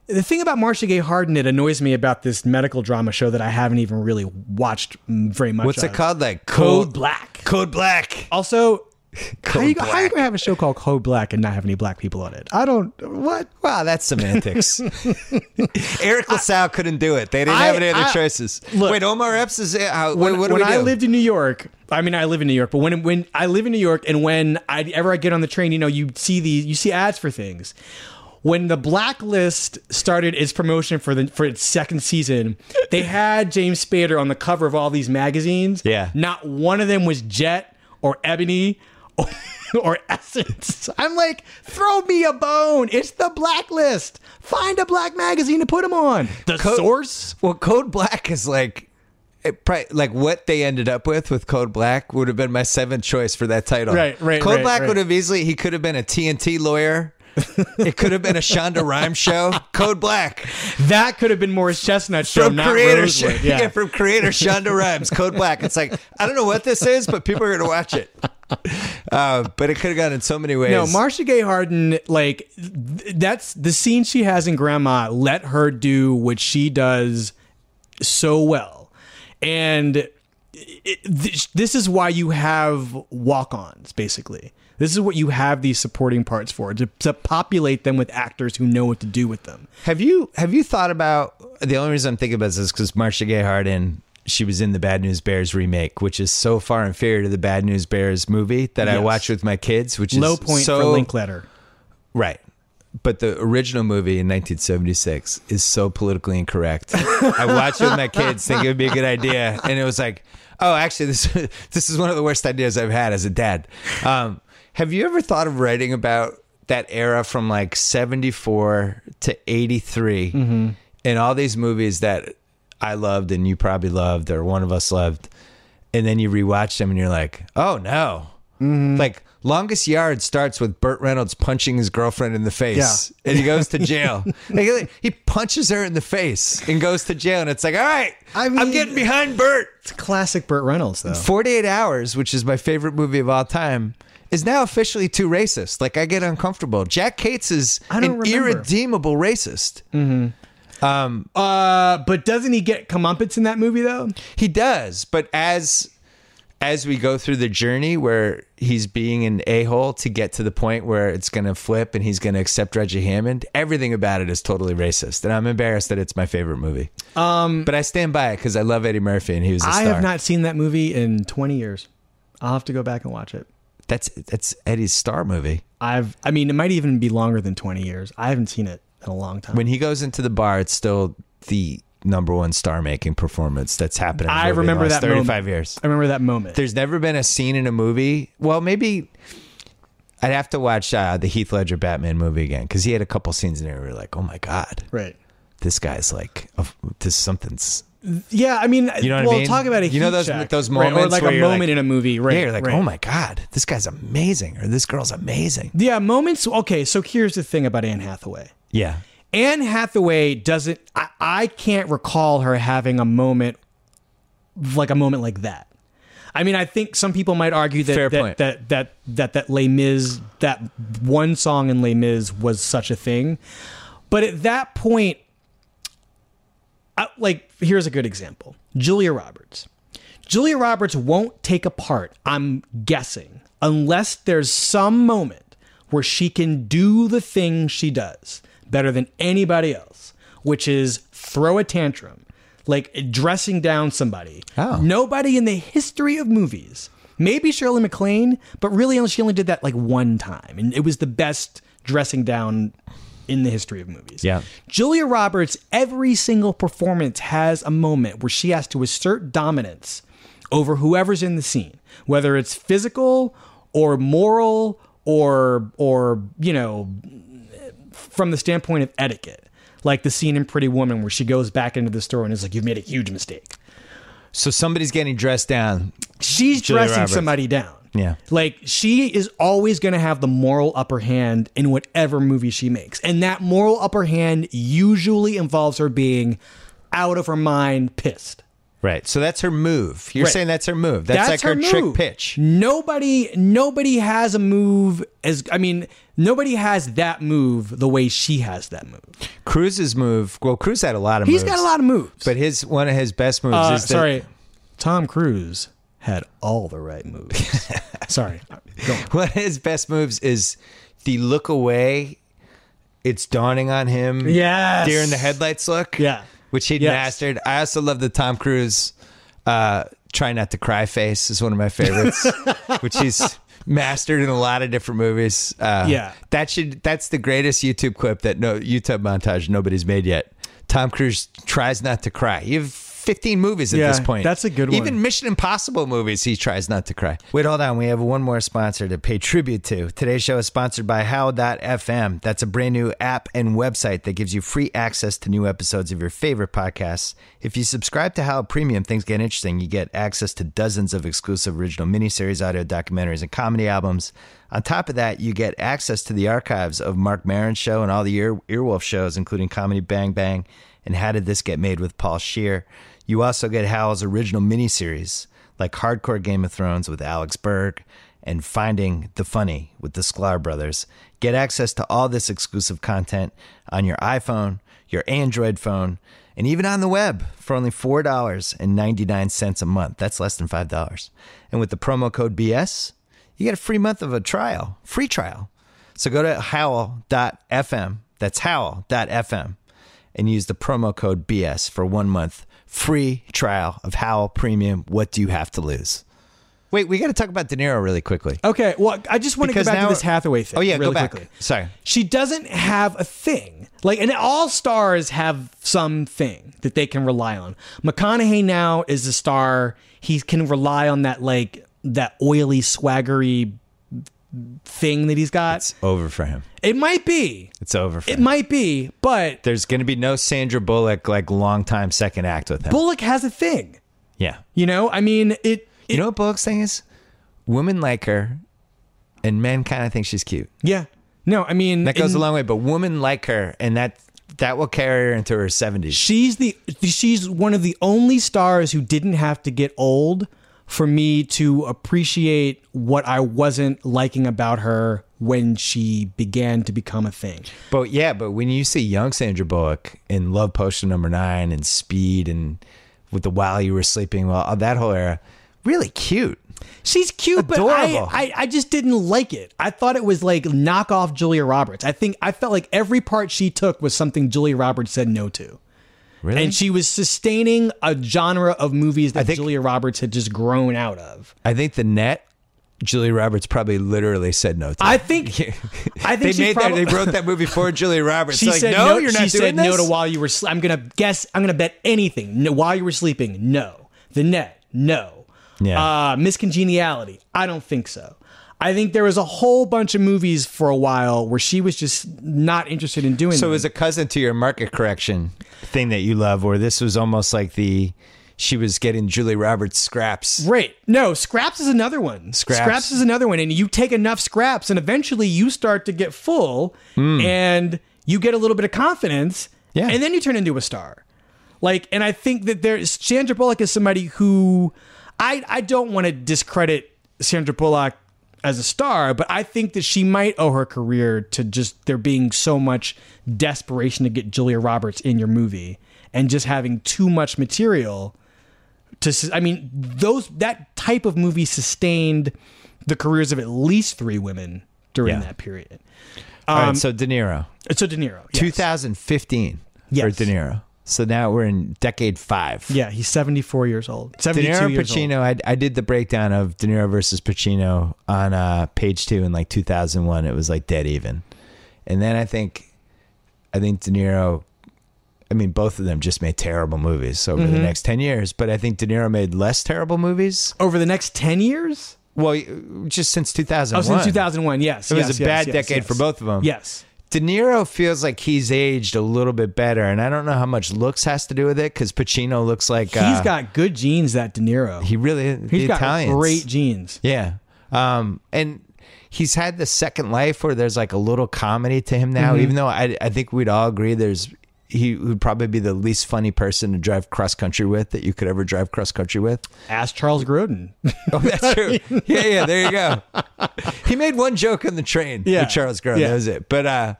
The thing about Marcia Gay Harden that annoys me about this medical drama show that I haven't even really watched very much. What's it of. called? Like Code Black. Code Black. Also, how you, how you gonna have a show called Code Black and not have any black people on it? I don't. What? Wow, that's semantics. Eric LaSalle couldn't do it. They didn't I- have any other I- choices. look- Wait, Omar Epps is. Uh, how, when, what, when we do? I lived in New York, I mean, I live in New York, but when when I live in New York, and when I ever I get on the train, you know, you see the you see ads for things. When the Blacklist started its promotion for the for its second season, they had James Spader on the cover of all these magazines. Yeah. not one of them was Jet or Ebony. Or, or Essence. I'm like, throw me a bone. It's the blacklist. Find a black magazine to put them on. The Co- source. Well, Code Black is like. It, pri- like what they ended up with with Code Black would have been my seventh choice for that title. Right, right, Code right, Black right. would have easily. He could have been a TNT lawyer. it could have been a Shonda Rhimes show. Code Black That could have been Morris Chestnut show, from not creator. Rosewood. Yeah. yeah, from creator Shonda Rhimes. Code Black. It's like I don't know what this is, but people are gonna watch it. Uh, but it could have gone in so many ways. No, Marcia Gay Harden, like th- that's the scene she has in Grandma. Let her do what she does so well, and it, this, this is why you have walk-ons. Basically, this is what you have these supporting parts for to, to populate them with actors who know what to do with them. Have you have you thought about the only reason I'm thinking about this is because Marcia Gay Harden she was in the Bad News Bears remake, which is so far inferior to the Bad News Bears movie that I watched with my kids, which is Low point so, for Linklater. Right. But the original movie in 1976 is so politically incorrect. I watched it with my kids, thinking it would be a good idea, and it was like, oh, actually, this this is one of the worst ideas I've had as a dad. Um, have you ever thought of writing about that era from like 74 to 83 and all these movies that I loved and you probably loved or one of us loved, and then you rewatch them and you're like, oh no, mm-hmm. like Longest Yard starts with Burt Reynolds punching his girlfriend in the face, and he goes to jail. He punches her in the face and goes to jail, and it's like, all right, I I'm mean- getting behind Burt. It's classic Burt Reynolds, though. 48 Hours, which is my favorite movie of all time, is now officially too racist. Like I get uncomfortable. Jack Cates is an remember. irredeemable racist. Mm-hmm. Uh, but doesn't he get comeuppance in that movie though? He does, but as as we go through the journey where he's being an a-hole to get to the point where it's going to flip and he's going to accept Reggie Hammond, everything about it is totally racist. And I'm embarrassed that it's my favorite movie. Um, but I stand by it because I love Eddie Murphy and he was a. I have not seen that movie in 20 years. I'll have to go back and watch it. That's that's Eddie's star movie. I've, I mean, it might even be longer than 20 years. I haven't seen it in a long time. When he goes into the bar, it's still the number one star making performance that's happened. I a I the remember last that 35 years. I remember that moment. There's never been a scene in a movie. Well, maybe I'd have to watch uh, the Heath Ledger Batman movie again because he had a couple scenes in there where you're like, oh my god, right. this guy's like, a, this something's Yeah, I mean, You know what I mean? talk about a You know those- check, those right? or moments like a moment like- in a movie, right? Yeah, you're like, right. oh my god, this guy's amazing, or this girl's amazing. Yeah, moments. Okay, so here's the thing about Anne Hathaway. Yeah, Anne Hathaway doesn't. I, I can't recall her having a moment like a moment like that. I mean, I think some people might argue that Fair that, point. that that that that Les Mis, that one song in Les Mis was such a thing, but at that point, I, like here's a good example: Julia Roberts. Julia Roberts won't take a part. I'm guessing unless there's some moment where she can do the thing she does better than anybody else, which is throw a tantrum, like dressing down somebody. Oh. Nobody in the history of movies, maybe Shirley MacLaine, but really she only did that like one time, and it was the best dressing down in the history of movies. Yeah. Julia Roberts, every single performance has a moment where she has to assert dominance over whoever's in the scene, whether it's physical or moral or or you know from the standpoint of etiquette. Like the scene in Pretty Woman where she goes back into the store and is like, "You've made a huge mistake." so somebody's getting dressed down. She's Julia dressing Roberts. somebody down. Yeah. Like she is always going to have the moral upper hand in whatever movie she makes. And that moral upper hand usually involves her being out of her mind pissed. Right. So that's her move. You're Right. saying that's her move. That's, like her, trick pitch. Nobody nobody has a move as I mean, nobody has that move the way she has that move. Cruise's move. Well, Cruz had a lot of He's moves. got a lot of moves. But his one of his best moves Uh, is that sorry. Tom Cruise had all the right moves. sorry. One of his best moves is the look away. It's dawning on him. Yes. Deer in the headlights look. Yeah. Which he'd Yes. mastered. I also love the Tom Cruise uh, try not to cry face is one of my favorites, which he's mastered in a lot of different movies. Uh, Yeah. That should that's the greatest YouTube clip that no YouTube montage nobody's made yet. Tom Cruise tries not to cry. You have 15 movies at Yeah, this point. that's a good one. Even Mission Impossible movies, he tries not to cry. Wait, hold on. We have one more sponsor to pay tribute to. Today's show is sponsored by Howl.fm. That's a brand new app and website that gives you free access to new episodes of your favorite podcasts. If you subscribe to Howl Premium, things get interesting. You get access to dozens of exclusive original miniseries, audio documentaries, and comedy albums. On top of that, you get access to the archives of Marc Maron's show and all the Ear- Earwolf shows, including Comedy Bang Bang and How Did This Get Made with Paul Scheer. You also get Howl's original miniseries, like Hardcore Game of Thrones with Alex Berg and Finding the Funny with the Sklar brothers. Get access to all this exclusive content on your iPhone, your Android phone, and even on the web for only $4.99 a month. That's less than $5. And with the promo code BS, you get a free month of a trial, free trial. So go to howl.fm. That's howl.fm and use the promo code BS for one month free trial of Howl Premium. What do you have to lose? Wait, we got to talk about De Niro really quickly. Okay, well, I just want to go back now- to this Hathaway thing. Oh, yeah, really go back. quickly. Sorry. She doesn't have a thing. Like, and all stars have something that they can rely on. McConaughey now is a star. He can rely on that, like, that oily, swaggery thing that he's got. It's over for him. it might be. It's over for It him. might be, but There's going to be no Sandra Bullock like long time second act with him. Bullock has a thing. yeah. You know, I mean, it. You know what Bullock's thing is? Women like her, and men kind of think she's cute. Yeah. No, I mean, That goes a long way. But women like her, and that that will carry her into her seventies. she's the she's one of the only stars who didn't have to get old for me to appreciate what I wasn't liking about her when she began to become a thing. But yeah, but when you see young Sandra Bullock in Love Potion Number Nine and Speed and with the While You Were Sleeping, well, uh, that whole era, really cute. She's cute, but I, Adorable. I I just didn't like it. I thought it was like knock off Julia Roberts. I think I felt like every part she took was something Julia Roberts said no to. Really, And she was sustaining a genre of movies that think- Julia Roberts had just grown out of. I think the net. Julia Roberts probably literally said no to. I think I think they made prob- that. They wrote that movie for Julia Roberts. She like, said no, you're not she doing said this. no to while you were. Sl- I'm gonna guess. I'm gonna bet anything. No, while you were sleeping, no. The net, no. Yeah. Uh, Miss Congeniality. I don't think so. I think there was a whole bunch of movies for a while where she was just not interested in doing. So it was a cousin to your market correction thing that you love, where this was almost like the she was getting Julie Roberts scraps. Right. No, scraps is another one. Scraps. is another one. And you take enough scraps and eventually you start to get full hmm. and you get a little bit of confidence. Yeah. And then you turn into a star. Like, and I think that there's Sandra Bullock is somebody who I I don't want to discredit Sandra Bullock as a star, but I think that she might owe her career to just there being so much desperation to get Julia Roberts in your movie and just having too much material to I mean those that type of movie sustained the careers of at least three women during Yeah. that period. All Um, right, so De Niro, So De Niro, yes. 2015 Yes. for De Niro. So now we're in decade five. Yeah, he's 74 years old. De 72 Niro years old. De Niro Pacino. I, I did the breakdown of De Niro versus Pacino on uh, page two in like 2001. It was like dead even, and then I think, I think De Niro. I mean, both of them just made terrible movies over Mm-hmm. the next 10 years, but I think De Niro made less terrible movies. Over the next 10 years? Well, just since 2001. Oh, since 2001, yes. It was a yes, bad yes, decade yes. for both of them. Yes. De Niro feels like he's aged a little bit better, and I don't know how much looks has to do with it because Pacino looks like he's got good genes, that De Niro. he really He's the got Italians. great genes. Yeah. Um, and he's had the second life where there's like a little comedy to him now, Mm-hmm. even though I, I think we'd all agree there's he would probably be the least funny person to drive cross country with that you could ever drive cross country with. Ask Charles Grodin. Oh, that's true. yeah, yeah, there you go. He made one joke on the train Yeah. with Charles Grodin. Yeah. That was it. But uh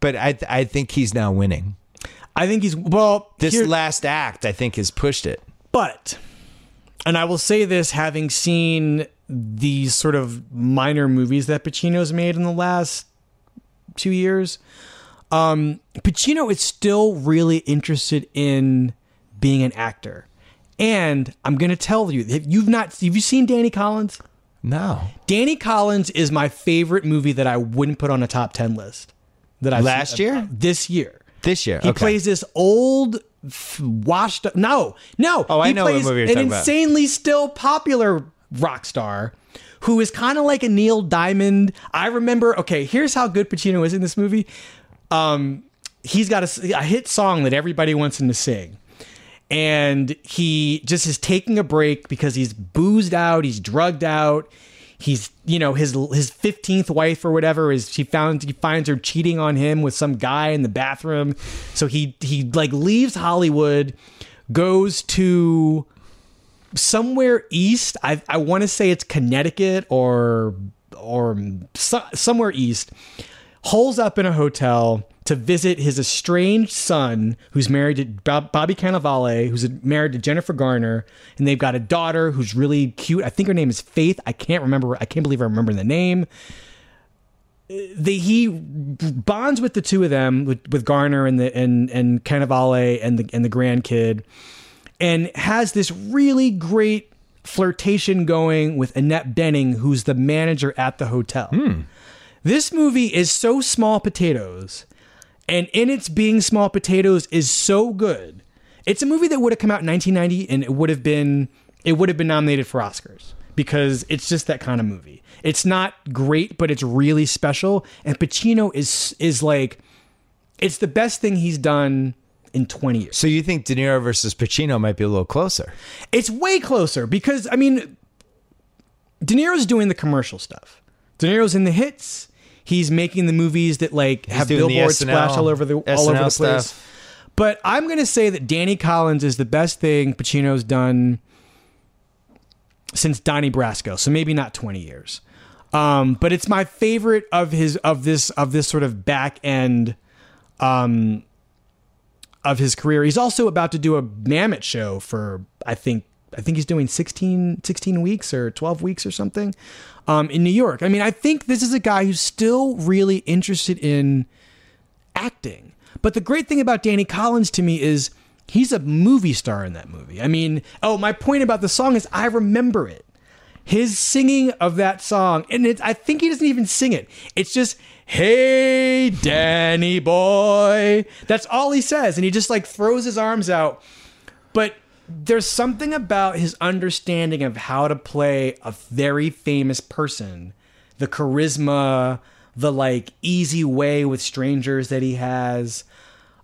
but I I think he's now winning. I think he's, well, This here- last act I think has pushed it. But, and I will say this having seen these sort of minor movies that Pacino's made in the last two years, um, Pacino is still really interested in being an actor. And I'm going to tell you, you've not, have you seen Danny Collins? No. Danny Collins is my favorite movie that I wouldn't put on a top 10 list. That I Last year? This year. This year. He okay. plays this old, washed up. No, no. Oh, I he know what plays movie you're an talking about. insanely still popular rock star who is kind of like a Neil Diamond. I remember. Okay, here's how good Pacino is in this movie. Um, he's got a, a hit song that everybody wants him to sing. And he just is taking a break because he's boozed out, he's drugged out. He's, you know, his his 15th wife or whatever is she found he finds her cheating on him with some guy in the bathroom. So he he like leaves Hollywood, goes to somewhere east. I I want to say it's Connecticut or or so, somewhere east. Holes up in a hotel to visit his estranged son, who's married to Bob, Bobby Cannavale, who's married to Jennifer Garner, and they've got a daughter who's really cute. I think her name is Faith. I can't remember. I can't believe I remember the name. They, he bonds with the two of them, with, with Garner and the and and Cannavale and the and the grandkid and has this really great flirtation going with Annette Bening, who's the manager at the hotel. Hmm. This movie is so small potatoes, and in its being small potatoes is so good. It's a movie that would have come out in 1990, and it would have been it would have been nominated for Oscars because it's just that kind of movie. It's not great, but it's really special. And Pacino is is like, it's the best thing he's done in 20 years. So you think De Niro versus Pacino might be a little closer? It's way closer because I mean, De Niro's doing the commercial stuff. De Niro's in the hits. He's making the movies that like have doing the billboards SNL splash all over the all over the SNL place. stuff. But I'm gonna say that Danny Collins is the best thing Pacino's done since Donnie Brasco. So maybe not 20 years. Um, but it's my favorite of his of this of this sort of back end um, of his career. He's also about to do a Mammoth show for I think I think he's doing 16, 16 weeks or 12 weeks or something um, in New York. I mean, I think this is a guy who's still really interested in acting. But the great thing about Danny Collins to me is he's a movie star in that movie. I mean, oh, my point about the song is I remember it. His singing of that song, and it, I think he doesn't even sing it. It's just, "Hey, Danny boy." That's all he says, and he just like throws his arms out. But there's something about his understanding of how to play a very famous person the charisma, the like easy way with strangers that he has.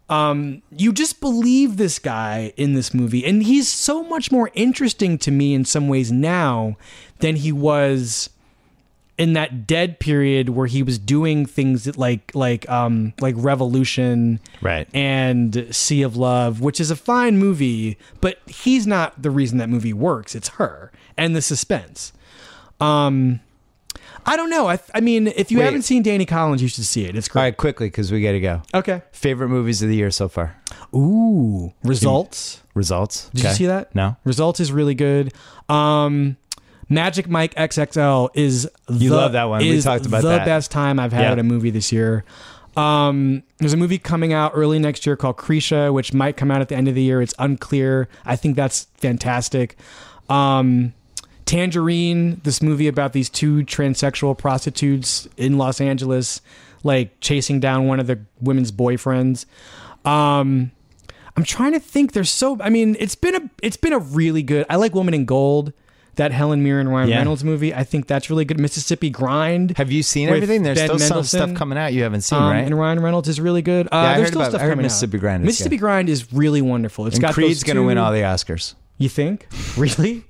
Um, you just believe this guy in this movie, and he's so much more interesting to me in some ways now than he was in that dead period where he was doing things that like like um like Revolution Right. and Sea of Love, which is a fine movie, but he's not the reason that movie works. It's her and the suspense. Um I don't know. I, I mean, if you Wait. haven't seen Danny Collins, you should see it. It's great. right, quickly because we got to go. Okay. Favorite movies of the year so far? Ooh, results. Results. Did you see that? No. Results is really good. Um, Magic Mike XXL is You the, love that one. We talked about the that. best time I've had Yeah. at a movie this year. Um, there's a movie coming out early next year called Krisha, which might come out at the end of the year. It's unclear. I think that's fantastic. Um, Tangerine, this movie about these two transsexual prostitutes in Los Angeles, like chasing down one of the women's boyfriends. Um, I'm trying to think. There's so. I mean, it's been a it's been a really good. I like Woman in Gold, that Helen Mirren Ryan Yeah. Reynolds movie. I think that's really good. Mississippi Grind. Have you seen everything? There's Ben still some stuff coming out you haven't seen, Um, right? And Ryan Reynolds is really good. Uh, I there's heard still about- stuff I heard coming Mississippi out. Grind is Mississippi good. Grind is really wonderful. It's and got Creed's going gonna win all the Oscars. You think? Really?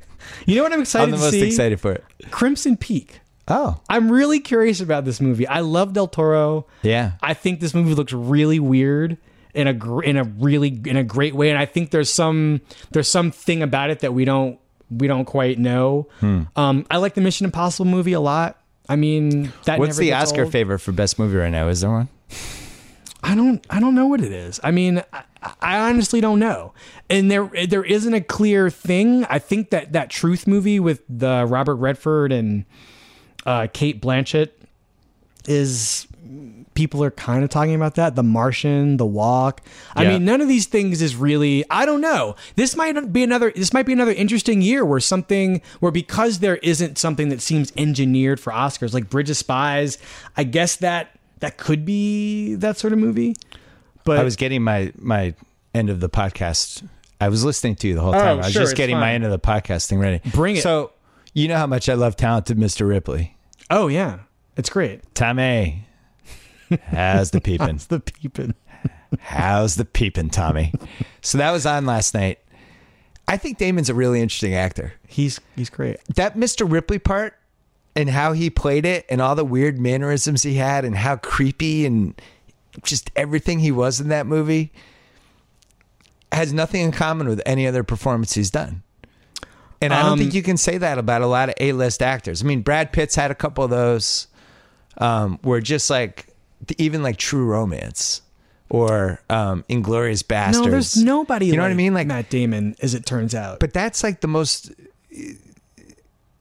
You know what I'm excited for? I'm the to most see? excited for it. Crimson Peak. Oh, I'm really curious about this movie. I love Del Toro. yeah. I think this movie looks really weird in a in a really in a great way, and I think there's some there's some thing about it that we don't we don't quite know. Hmm. Um, I like the Mission Impossible movie a lot. I mean, that What's the Oscar old. favorite for best movie right now? Is there one? I don't I don't know what it is. I mean, I, I honestly don't know. And there there isn't a clear thing. I think that that Truth movie with the Robert Redford and uh, Cate Blanchett is people are kind of talking about that. The Martian, The Walk. I Yeah. mean, none of these things is really. I don't know. This might be another. This might be another interesting year where something where because there isn't something that seems engineered for Oscars like Bridge of Spies. I guess that that could be that sort of movie. But I was getting my my end of the podcast. I was listening to you the whole oh, time. I was Oh, sure, just it's getting my end of the podcast thing ready. Bring it. So you know how much I love talented Mr. Ripley. oh yeah, it's great. Tommy, how's the peeping? It's the peeping. How's the peeping, Tommy? So that was on last night. I think Damon's a really interesting actor. He's he's great. That Mr. Ripley part and how he played it and all the weird mannerisms he had and how creepy and just everything he was in that movie has nothing in common with any other performance he's done. And I don't Um, think you can say that about a lot of A-list actors. I mean, Brad Pitt's had a couple of those um, where just like even like True Romance or um, Inglourious Basterds. No, there's nobody. You know what I mean? Like Matt Damon, as it turns out. but that's like the most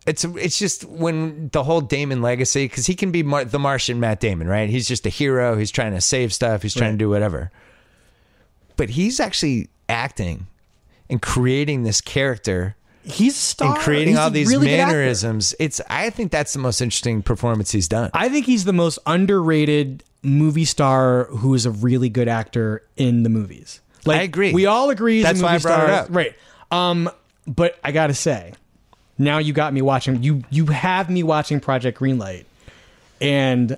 it's it's just when the whole Damon legacy because he can be Mar- the Martian Matt Damon right he's just a hero he's trying to save stuff he's trying Right. to do whatever but he's actually acting and creating this character he's a star. and creating He's all these really mannerisms it's I think that's the most interesting performance he's done I think he's the most underrated movie star who is a really good actor in the movies. Like, I agree. We all agree. That's why I brought it up. Right. Um, but I gotta say, now you got me watching. You you have me watching Project Greenlight, and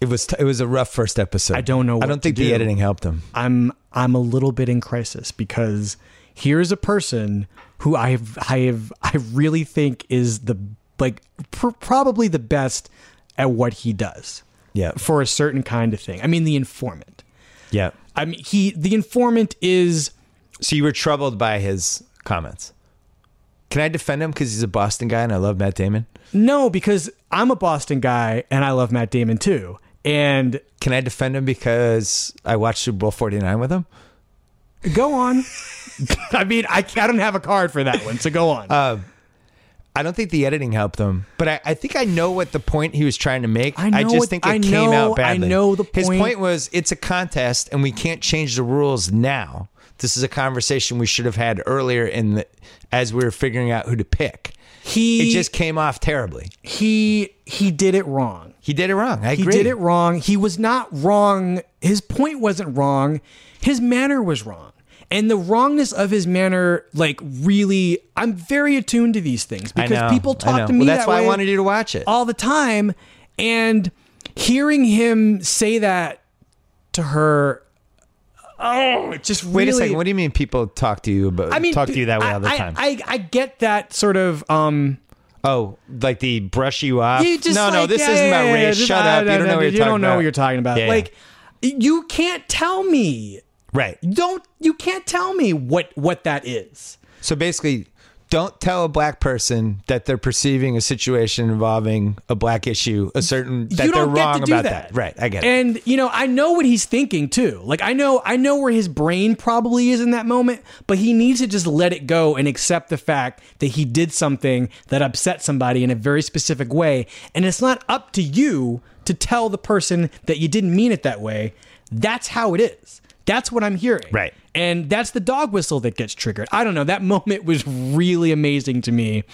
it was t- it was a rough first episode I don't know I don't think the editing helped him I'm I'm a little bit in crisis because here's a person who I have I have I really think is the like pr- probably the best at what he does yeah for a certain kind of thing. I mean, the informant. yeah I mean, he the informant is So you were troubled by his comments. Can I defend him because he's a Boston guy and I love Matt Damon? no because I'm a Boston guy and I love Matt Damon too. And Can I defend him because I watched Super Bowl 49 with him? go on. I mean, I, I don't have a card for that one, so go on. Uh, I don't think the editing helped him, but I, I think I know what the point he was trying to make. I know just what- think it I came know- out badly. I know the point. His point. was it's a contest and we can't change the rules now. This is a conversation we should have had earlier in the, as we were figuring out who to pick. he It just came off terribly. he he did it wrong. He did it wrong. I He did it wrong. He was not wrong. His point wasn't wrong. His manner was wrong. And the wrongness of his manner, like really, I'm very attuned to these things because know, people talk to me. Well, that's that why I wanted you to watch it. all the time, and hearing him say that to her, oh, it just Wait really, a second. What do you mean people talk to you about? I mean, talk to you that way I- all the time? I, I, get that sort of. um oh, like the brush you off? you no, no. This yeah, isn't yeah, about yeah, race. just- Shut up. You don't know what you're you talking don't know about. what you're talking about. Yeah, yeah. like, you can't tell me. Right. Don't you can't tell me what what that is. So basically, don't tell a black person that they're perceiving a situation involving a black issue, a certain that you they're get wrong to do about that. that. Right. I get it. And you know, I know what he's thinking too. Like I know I know where his brain probably is in that moment, but he needs to just let it go and accept the fact that he did something that upset somebody in a very specific way, and it's not up to you to tell the person that you didn't mean it that way. That's how it is. That's what I'm hearing. Right. And that's the dog whistle that gets triggered. I don't know. That moment was really amazing to me.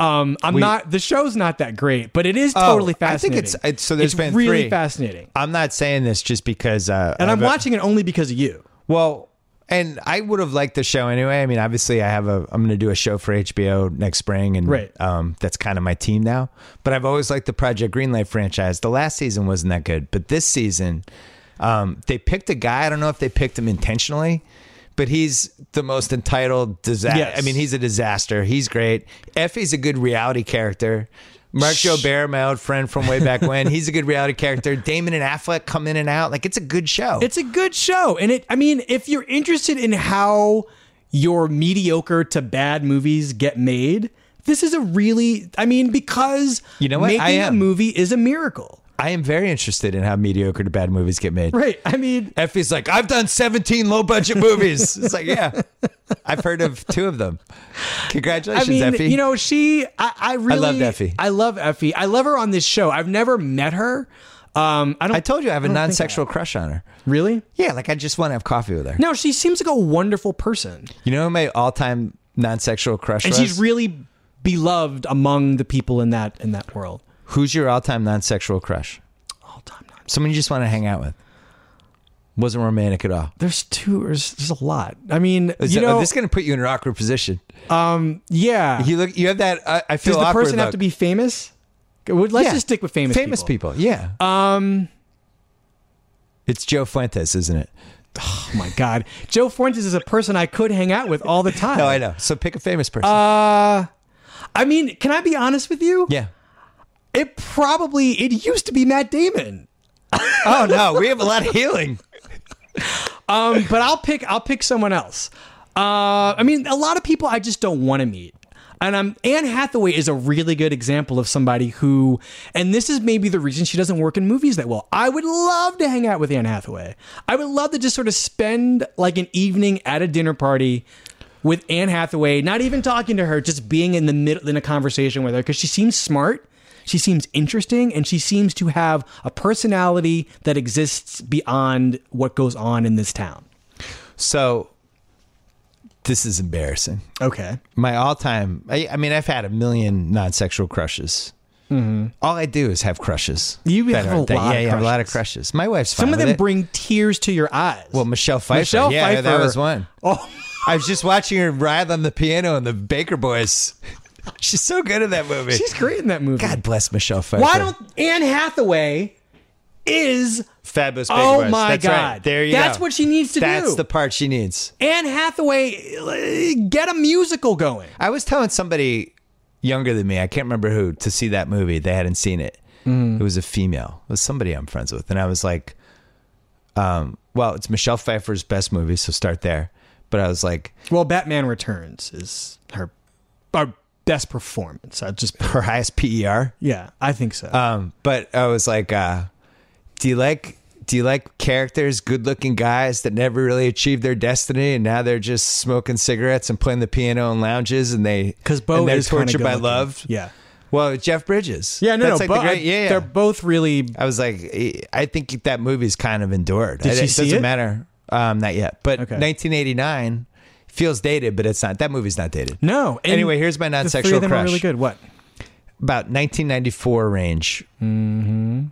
Um, I'm not. The show's not that great, but it is totally Oh, I think it's- it's- so there's It's been really three. fascinating, I'm not saying this just because. Uh, and I'm I've- watching it only because of you. Well, and I would have liked the show anyway. I mean, obviously, I have a. I'm going to do a show for HBO next spring, and Right. um, that's kind of my team now. But I've always liked the Project Greenlight franchise. The last season wasn't that good, but this season, um, they picked a guy. I don't know if they picked him intentionally. But he's the most entitled disaster. Yes. I mean, he's a disaster. He's great. Effie's a good reality character. Marc Joubert, my old friend from way back when, he's a good reality character. Damon and Affleck come in and out. Like it's a good show. It's a good show, and it. I mean, if you're interested in how your mediocre to bad movies get made, this is a really. I mean, because You know what? making a movie is a miracle, I am very interested in how mediocre to bad movies get made. right? I mean, Effie's like, I've done 17 low budget movies. it's like, yeah, I've heard of two of them. I Congratulations, mean, Effie. you know, she. I, I really. loved Effie. I love Effie. I love her on this show. I've never met her. Um, I don't. I told you I have a I non sexual crush on her. really. Yeah, like I just want to have coffee with her. No, she seems like a wonderful person, You know my all time non sexual crush and was? she's really beloved among the people in that in that world. Who's your all time non sexual crush? All time. Not. Someone you just want to hang out with. Wasn't romantic at all. There's two. There's, there's a lot. I mean, Is you that- know, this is going to put you in an awkward position. um, yeah. You look. You have that. I, I feel Does the awkward person have look. to be famous? Let's Yeah. just stick with famous. famous people. Yeah. Um. It's Joe Fuentes, isn't it? Oh my God, Joe Fuentes is a person I could hang out with all the time. No, I know. So pick a famous person. Uh, I mean, can I be honest with you? yeah. It probably it used to be Matt Damon. Oh no, we have a lot of healing. Um, but I'll pick I'll pick someone else. Uh, I mean, a lot of people I just don't want to meet. And um, Anne Hathaway is a really good example of somebody who, and this is maybe the reason she doesn't work in movies that well. I would love to hang out with Anne Hathaway. I would love to just sort of spend like an evening at a dinner party with Anne Hathaway, not even talking to her, just being in the middle in a conversation with her because she seems smart, she seems interesting, and she seems to have a personality that exists beyond what goes on in this town. So this is embarrassing. Okay. My all-time. I, I mean, I've had a million non-sexual crushes. All I do is have crushes. Mm-hmm. You That have a that- lot Yeah, yeah, have a lot of crushes. My wife's fine Some of them bring tears to your eyes. Well, Michelle Pfeiffer. Michelle yeah, that was one. oh, I was just watching her ride on the piano in the Baker Boys. She's so good in that movie. she's great in that movie. God bless Michelle Pfeiffer. Why don't Anne Hathaway is fabulous? Oh my That's God. Right. There you go. That's go. what she needs to That's do. That's the part she needs. Anne Hathaway uh, get a musical going. I was telling somebody younger than me, I can't remember who, to see that movie. They hadn't seen it. It was a female. It was somebody I'm friends with. And I was like, um, well, it's Michelle Pfeiffer's best movie, so start there. But I was like, Well, Batman Returns is her our best performance. I just her highest PER. yeah, I think so. Um, but I was like, uh, do you like do you like characters, good looking guys that never really achieved their destiny and now they're just smoking cigarettes and playing the piano in lounges and they Because Bo and they're is tortured by love? Yeah, Well, Jeff Bridges. yeah, no, That's no. like Bo- the great, yeah, yeah. they're both really. I was like, I think that movie's kind of endured. Did it, she it see doesn't it? matter. Um, not yet. But Okay. 1989 feels dated, but it's not. That movie's not dated. No. and Anyway, here's my the three non-sexual of them crush. really good. What? About 1994 range. Mm-hmm.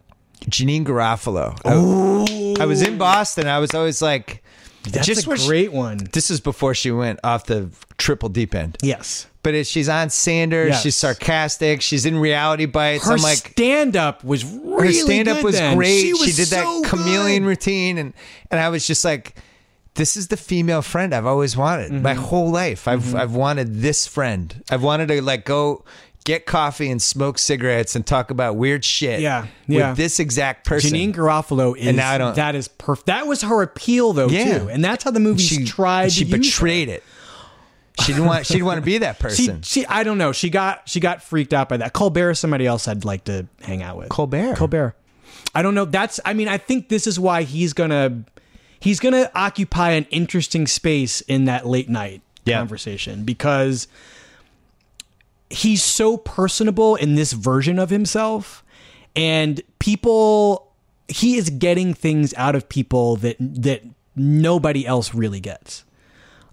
Janeane Garofalo. I, I was in Boston. I was always like, That's just a when she- great one. this is before she went off the triple deep end. Yes. But it, she's on Sanders. Yes. She's sarcastic. She's in reality bites. Her I'm like, stand up was really her stand up was then. great. She, She, was did that chameleon good. routine, and and I was just like, this is the female friend I've always wanted Mm-hmm. my whole life. I've I've wanted this friend. I've wanted to like go. Get coffee and smoke cigarettes and talk about weird shit. Yeah, yeah. With this exact person. Janeane Garofalo is And now I don't- that is perfect. That was her appeal though Yeah. too, and that's how the movie she tried. She betrayed it. She didn't want. She didn't want to be that She, person. she, I don't know. She got she got freaked out by that. Colbert, is somebody else I'd like to hang out with. Colbert. Colbert. I don't know. That's. I mean, I think this is why he's gonna he's gonna occupy an interesting space in that late night Yeah. conversation because he's so personable in this version of himself, and people he is getting things out of people that that nobody else really gets.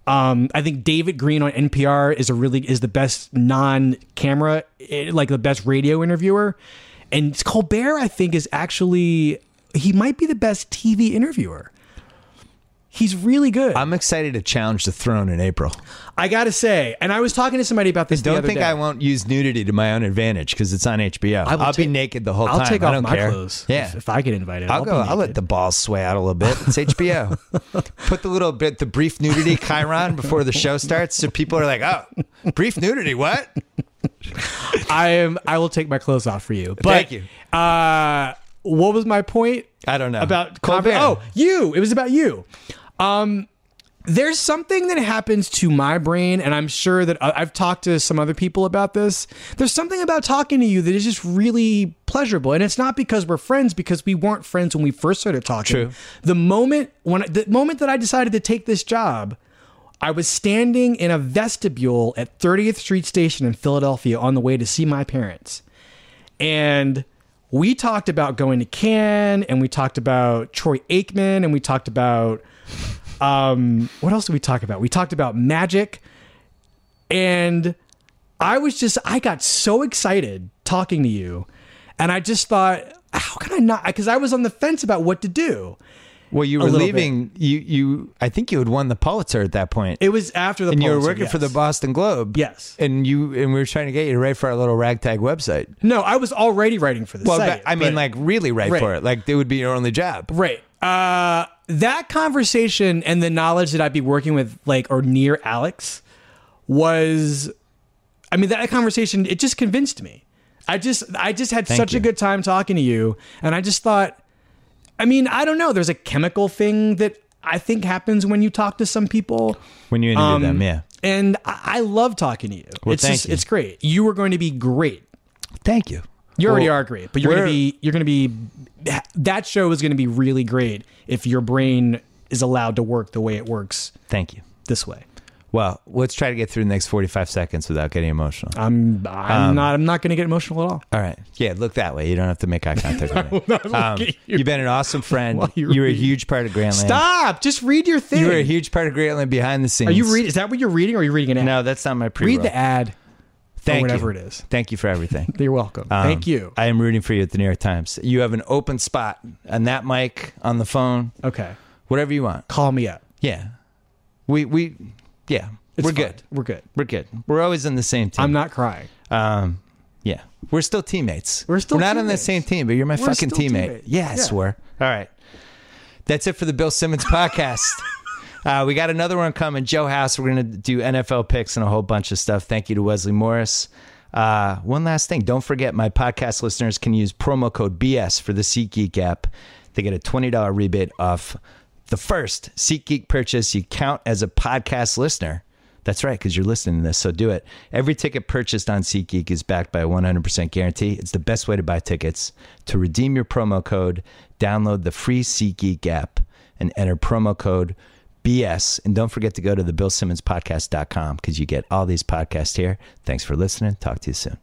Um, I think David Greene on NPR is a really is the best non-camera, eh, like the best radio interviewer, and Colbert I think is actually he might be the best TV interviewer. He's really good. I'm excited to challenge the throne in April. I gotta say, and I was talking to somebody about this. the Don't think day. I won't use nudity to my own advantage because it's on HBO. I will I'll be naked the whole time. I'll time. take I off my care. clothes. Yeah. if, if I get invited, I'll I'll, go. I'll let the balls sway out a little bit. It's HBO. Put the little bit, the brief nudity Chiron before the show starts, so people are like, "Oh, brief nudity, what?" I am. I will take my clothes off for you. But, Thank you. Uh, what was my point? I don't know about Colbert. Colbert. Oh, you. It was about you. Um, there's something that happens to my brain, and I'm sure that I- I've talked to some other people about this. There's something about talking to you that is just really pleasurable, and it's not because we're friends, because we weren't friends when we first started talking. True. The moment when the moment that I decided to take this job, I was standing in a vestibule at 30th Street Station in Philadelphia on the way to see my parents. And we talked about going to Cannes and we talked about Troy Aikman and we talked about um what else did we talk about? We talked about magic and I was just I got so excited talking to you and I just thought how can I not because I was on the fence about what to do. Well, you were leaving. You, you. I think you had won the Pulitzer at that point, It was after the and you were Pulitzer, working for the. Boston Globe. Yes. and you and we were trying to get you to write for our little ragtag website. No, I was already writing for the Well, site. but, I mean, like really write Right. for it. Like it would be your only job. Right. Uh, that conversation and the knowledge that I'd be working with, like, or near Alex was, I mean, that conversation, it just convinced me. I just, I just had Thank such you. a good time talking to you. And I just thought, I mean, I don't know. There's a chemical thing that I think happens when you talk to some people. When you interview Um, them, yeah. And I, I love talking to you. Well, it's thank just, you. it's great. You are going to be great. Thank you. You already Well, are great, but you're gonna be you're gonna be that show is gonna be really great if your brain is allowed to work the way it works Thank you. this way. Well, let's try to get through the next forty-five seconds without getting emotional. I'm I'm Um, not I'm not gonna get emotional at all. All right. Yeah, look that way. You don't have to make eye contact with me. Um, you. you've been an awesome friend. You You were a huge part of Grantland. Stop! Just read your thing. You were a huge part of Grantland behind the scenes. are you reading? Is that what you're reading, or are you reading an ad? No, that's not my pre read the ad. Thank or whatever you. it is. Thank you for everything. You're welcome. Um, Thank you. I am rooting for you at the New York Times. You have an open spot on that mic, on the phone, Okay, whatever you want. call me up. Yeah. We we yeah. It's We're fine. good. We're good. We're good. We're always in the same team. I'm not crying. Um, yeah, we're still teammates. We're still We're not on the same team, but you're my We're fucking teammate. teammates. Yeah, swear. All right, that's it for the Bill Simmons podcast. Uh, we got another one coming. Joe House. We're gonna do NFL picks and a whole bunch of stuff. Thank you to Wesley Morris. Uh, one last thing. Don't forget, my podcast listeners can use promo code BS for the SeatGeek app. They get a twenty dollar rebate off the first SeatGeek purchase. You count as a podcast listener. That's right, because you're listening to this, so do it. Every ticket purchased on SeatGeek is backed by a 100% guarantee. It's the best way to buy tickets. To redeem your promo code, download the free SeatGeek app and enter promo code BS. And don't forget to go to the BillSimmonsPodcast.com because you get all these podcasts here. Thanks for listening. Talk to you soon.